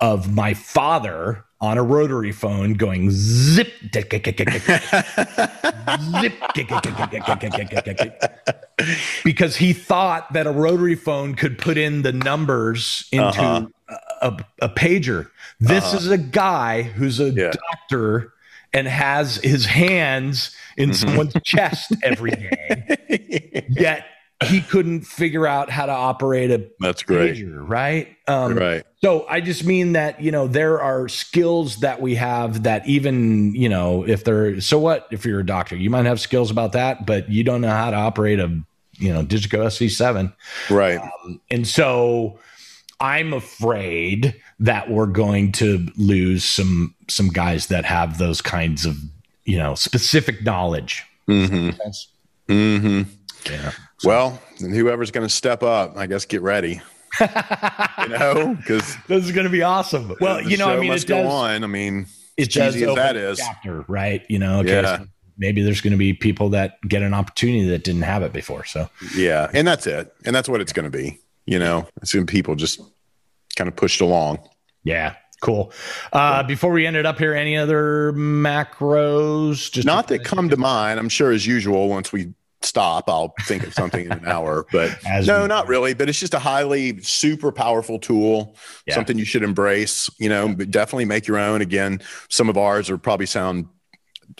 of my father on a rotary phone going zip zip because he thought that a rotary phone could put in the numbers into uh-huh. a, a, pager. This uh-huh. is a guy who's a yeah. doctor and has his hands in mm-hmm. someone's chest every day. Yet he couldn't figure out how to operate a That's great. pager, right? Um, right. So I just mean that, you know, there are skills that we have that even, you know, if they're, so what if you're a doctor? You might have skills about that, but you don't know how to operate a, you know, Digico SC7. Right. And so I'm afraid that we're going to lose some, some guys that have those kinds of, you know, specific knowledge. hmm hmm Yeah. Well, and whoever's going to step up, I guess, get ready. You know, because This is going to be awesome. Well, you know, I mean, it does, on. I mean, it does cheesy as that is. chapter, right? You know, okay, Yeah. so maybe there's going to be people that get an opportunity that didn't have it before. So yeah, and that's it, and that's what it's going to be. You know, it's when people just kind of pushed along. yeah, cool. Uh, before we ended up here, any other macros? Just Not that come to mind. I'm sure, as usual, once we stop, I'll think of something in an hour. But As no, not really. But it's just a highly super powerful tool. Yeah. Something you should embrace. You know, but definitely make your own. Again, some of ours are probably sound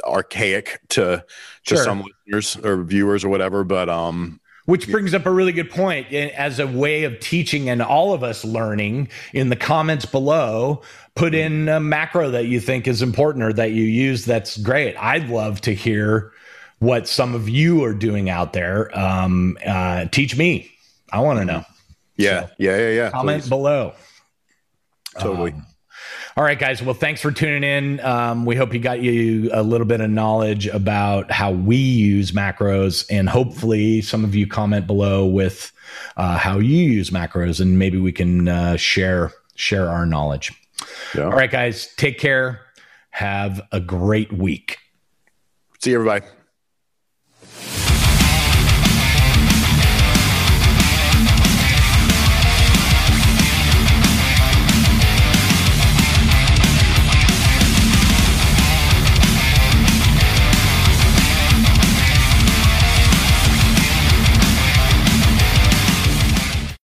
archaic to to Sure. some listeners or viewers or whatever. But um, Which brings up a really good point Eh, as a way of teaching and all of us learning in the comments below. Put in a macro that you think is important or that you use. That's great. I'd love to hear what some of you are doing out there. Um, uh, teach me. I want to know. yeah, yeah, yeah, yeah. Comment please. below. Totally. Um, all right, guys. Well, thanks for tuning in. Um, we hope you got you a little bit of knowledge about how we use macros, and hopefully, some of you comment below with uh, how you use macros, and maybe we can uh, share share our knowledge. Yeah. All right, guys. Take care. Have a great week. See you, everybody.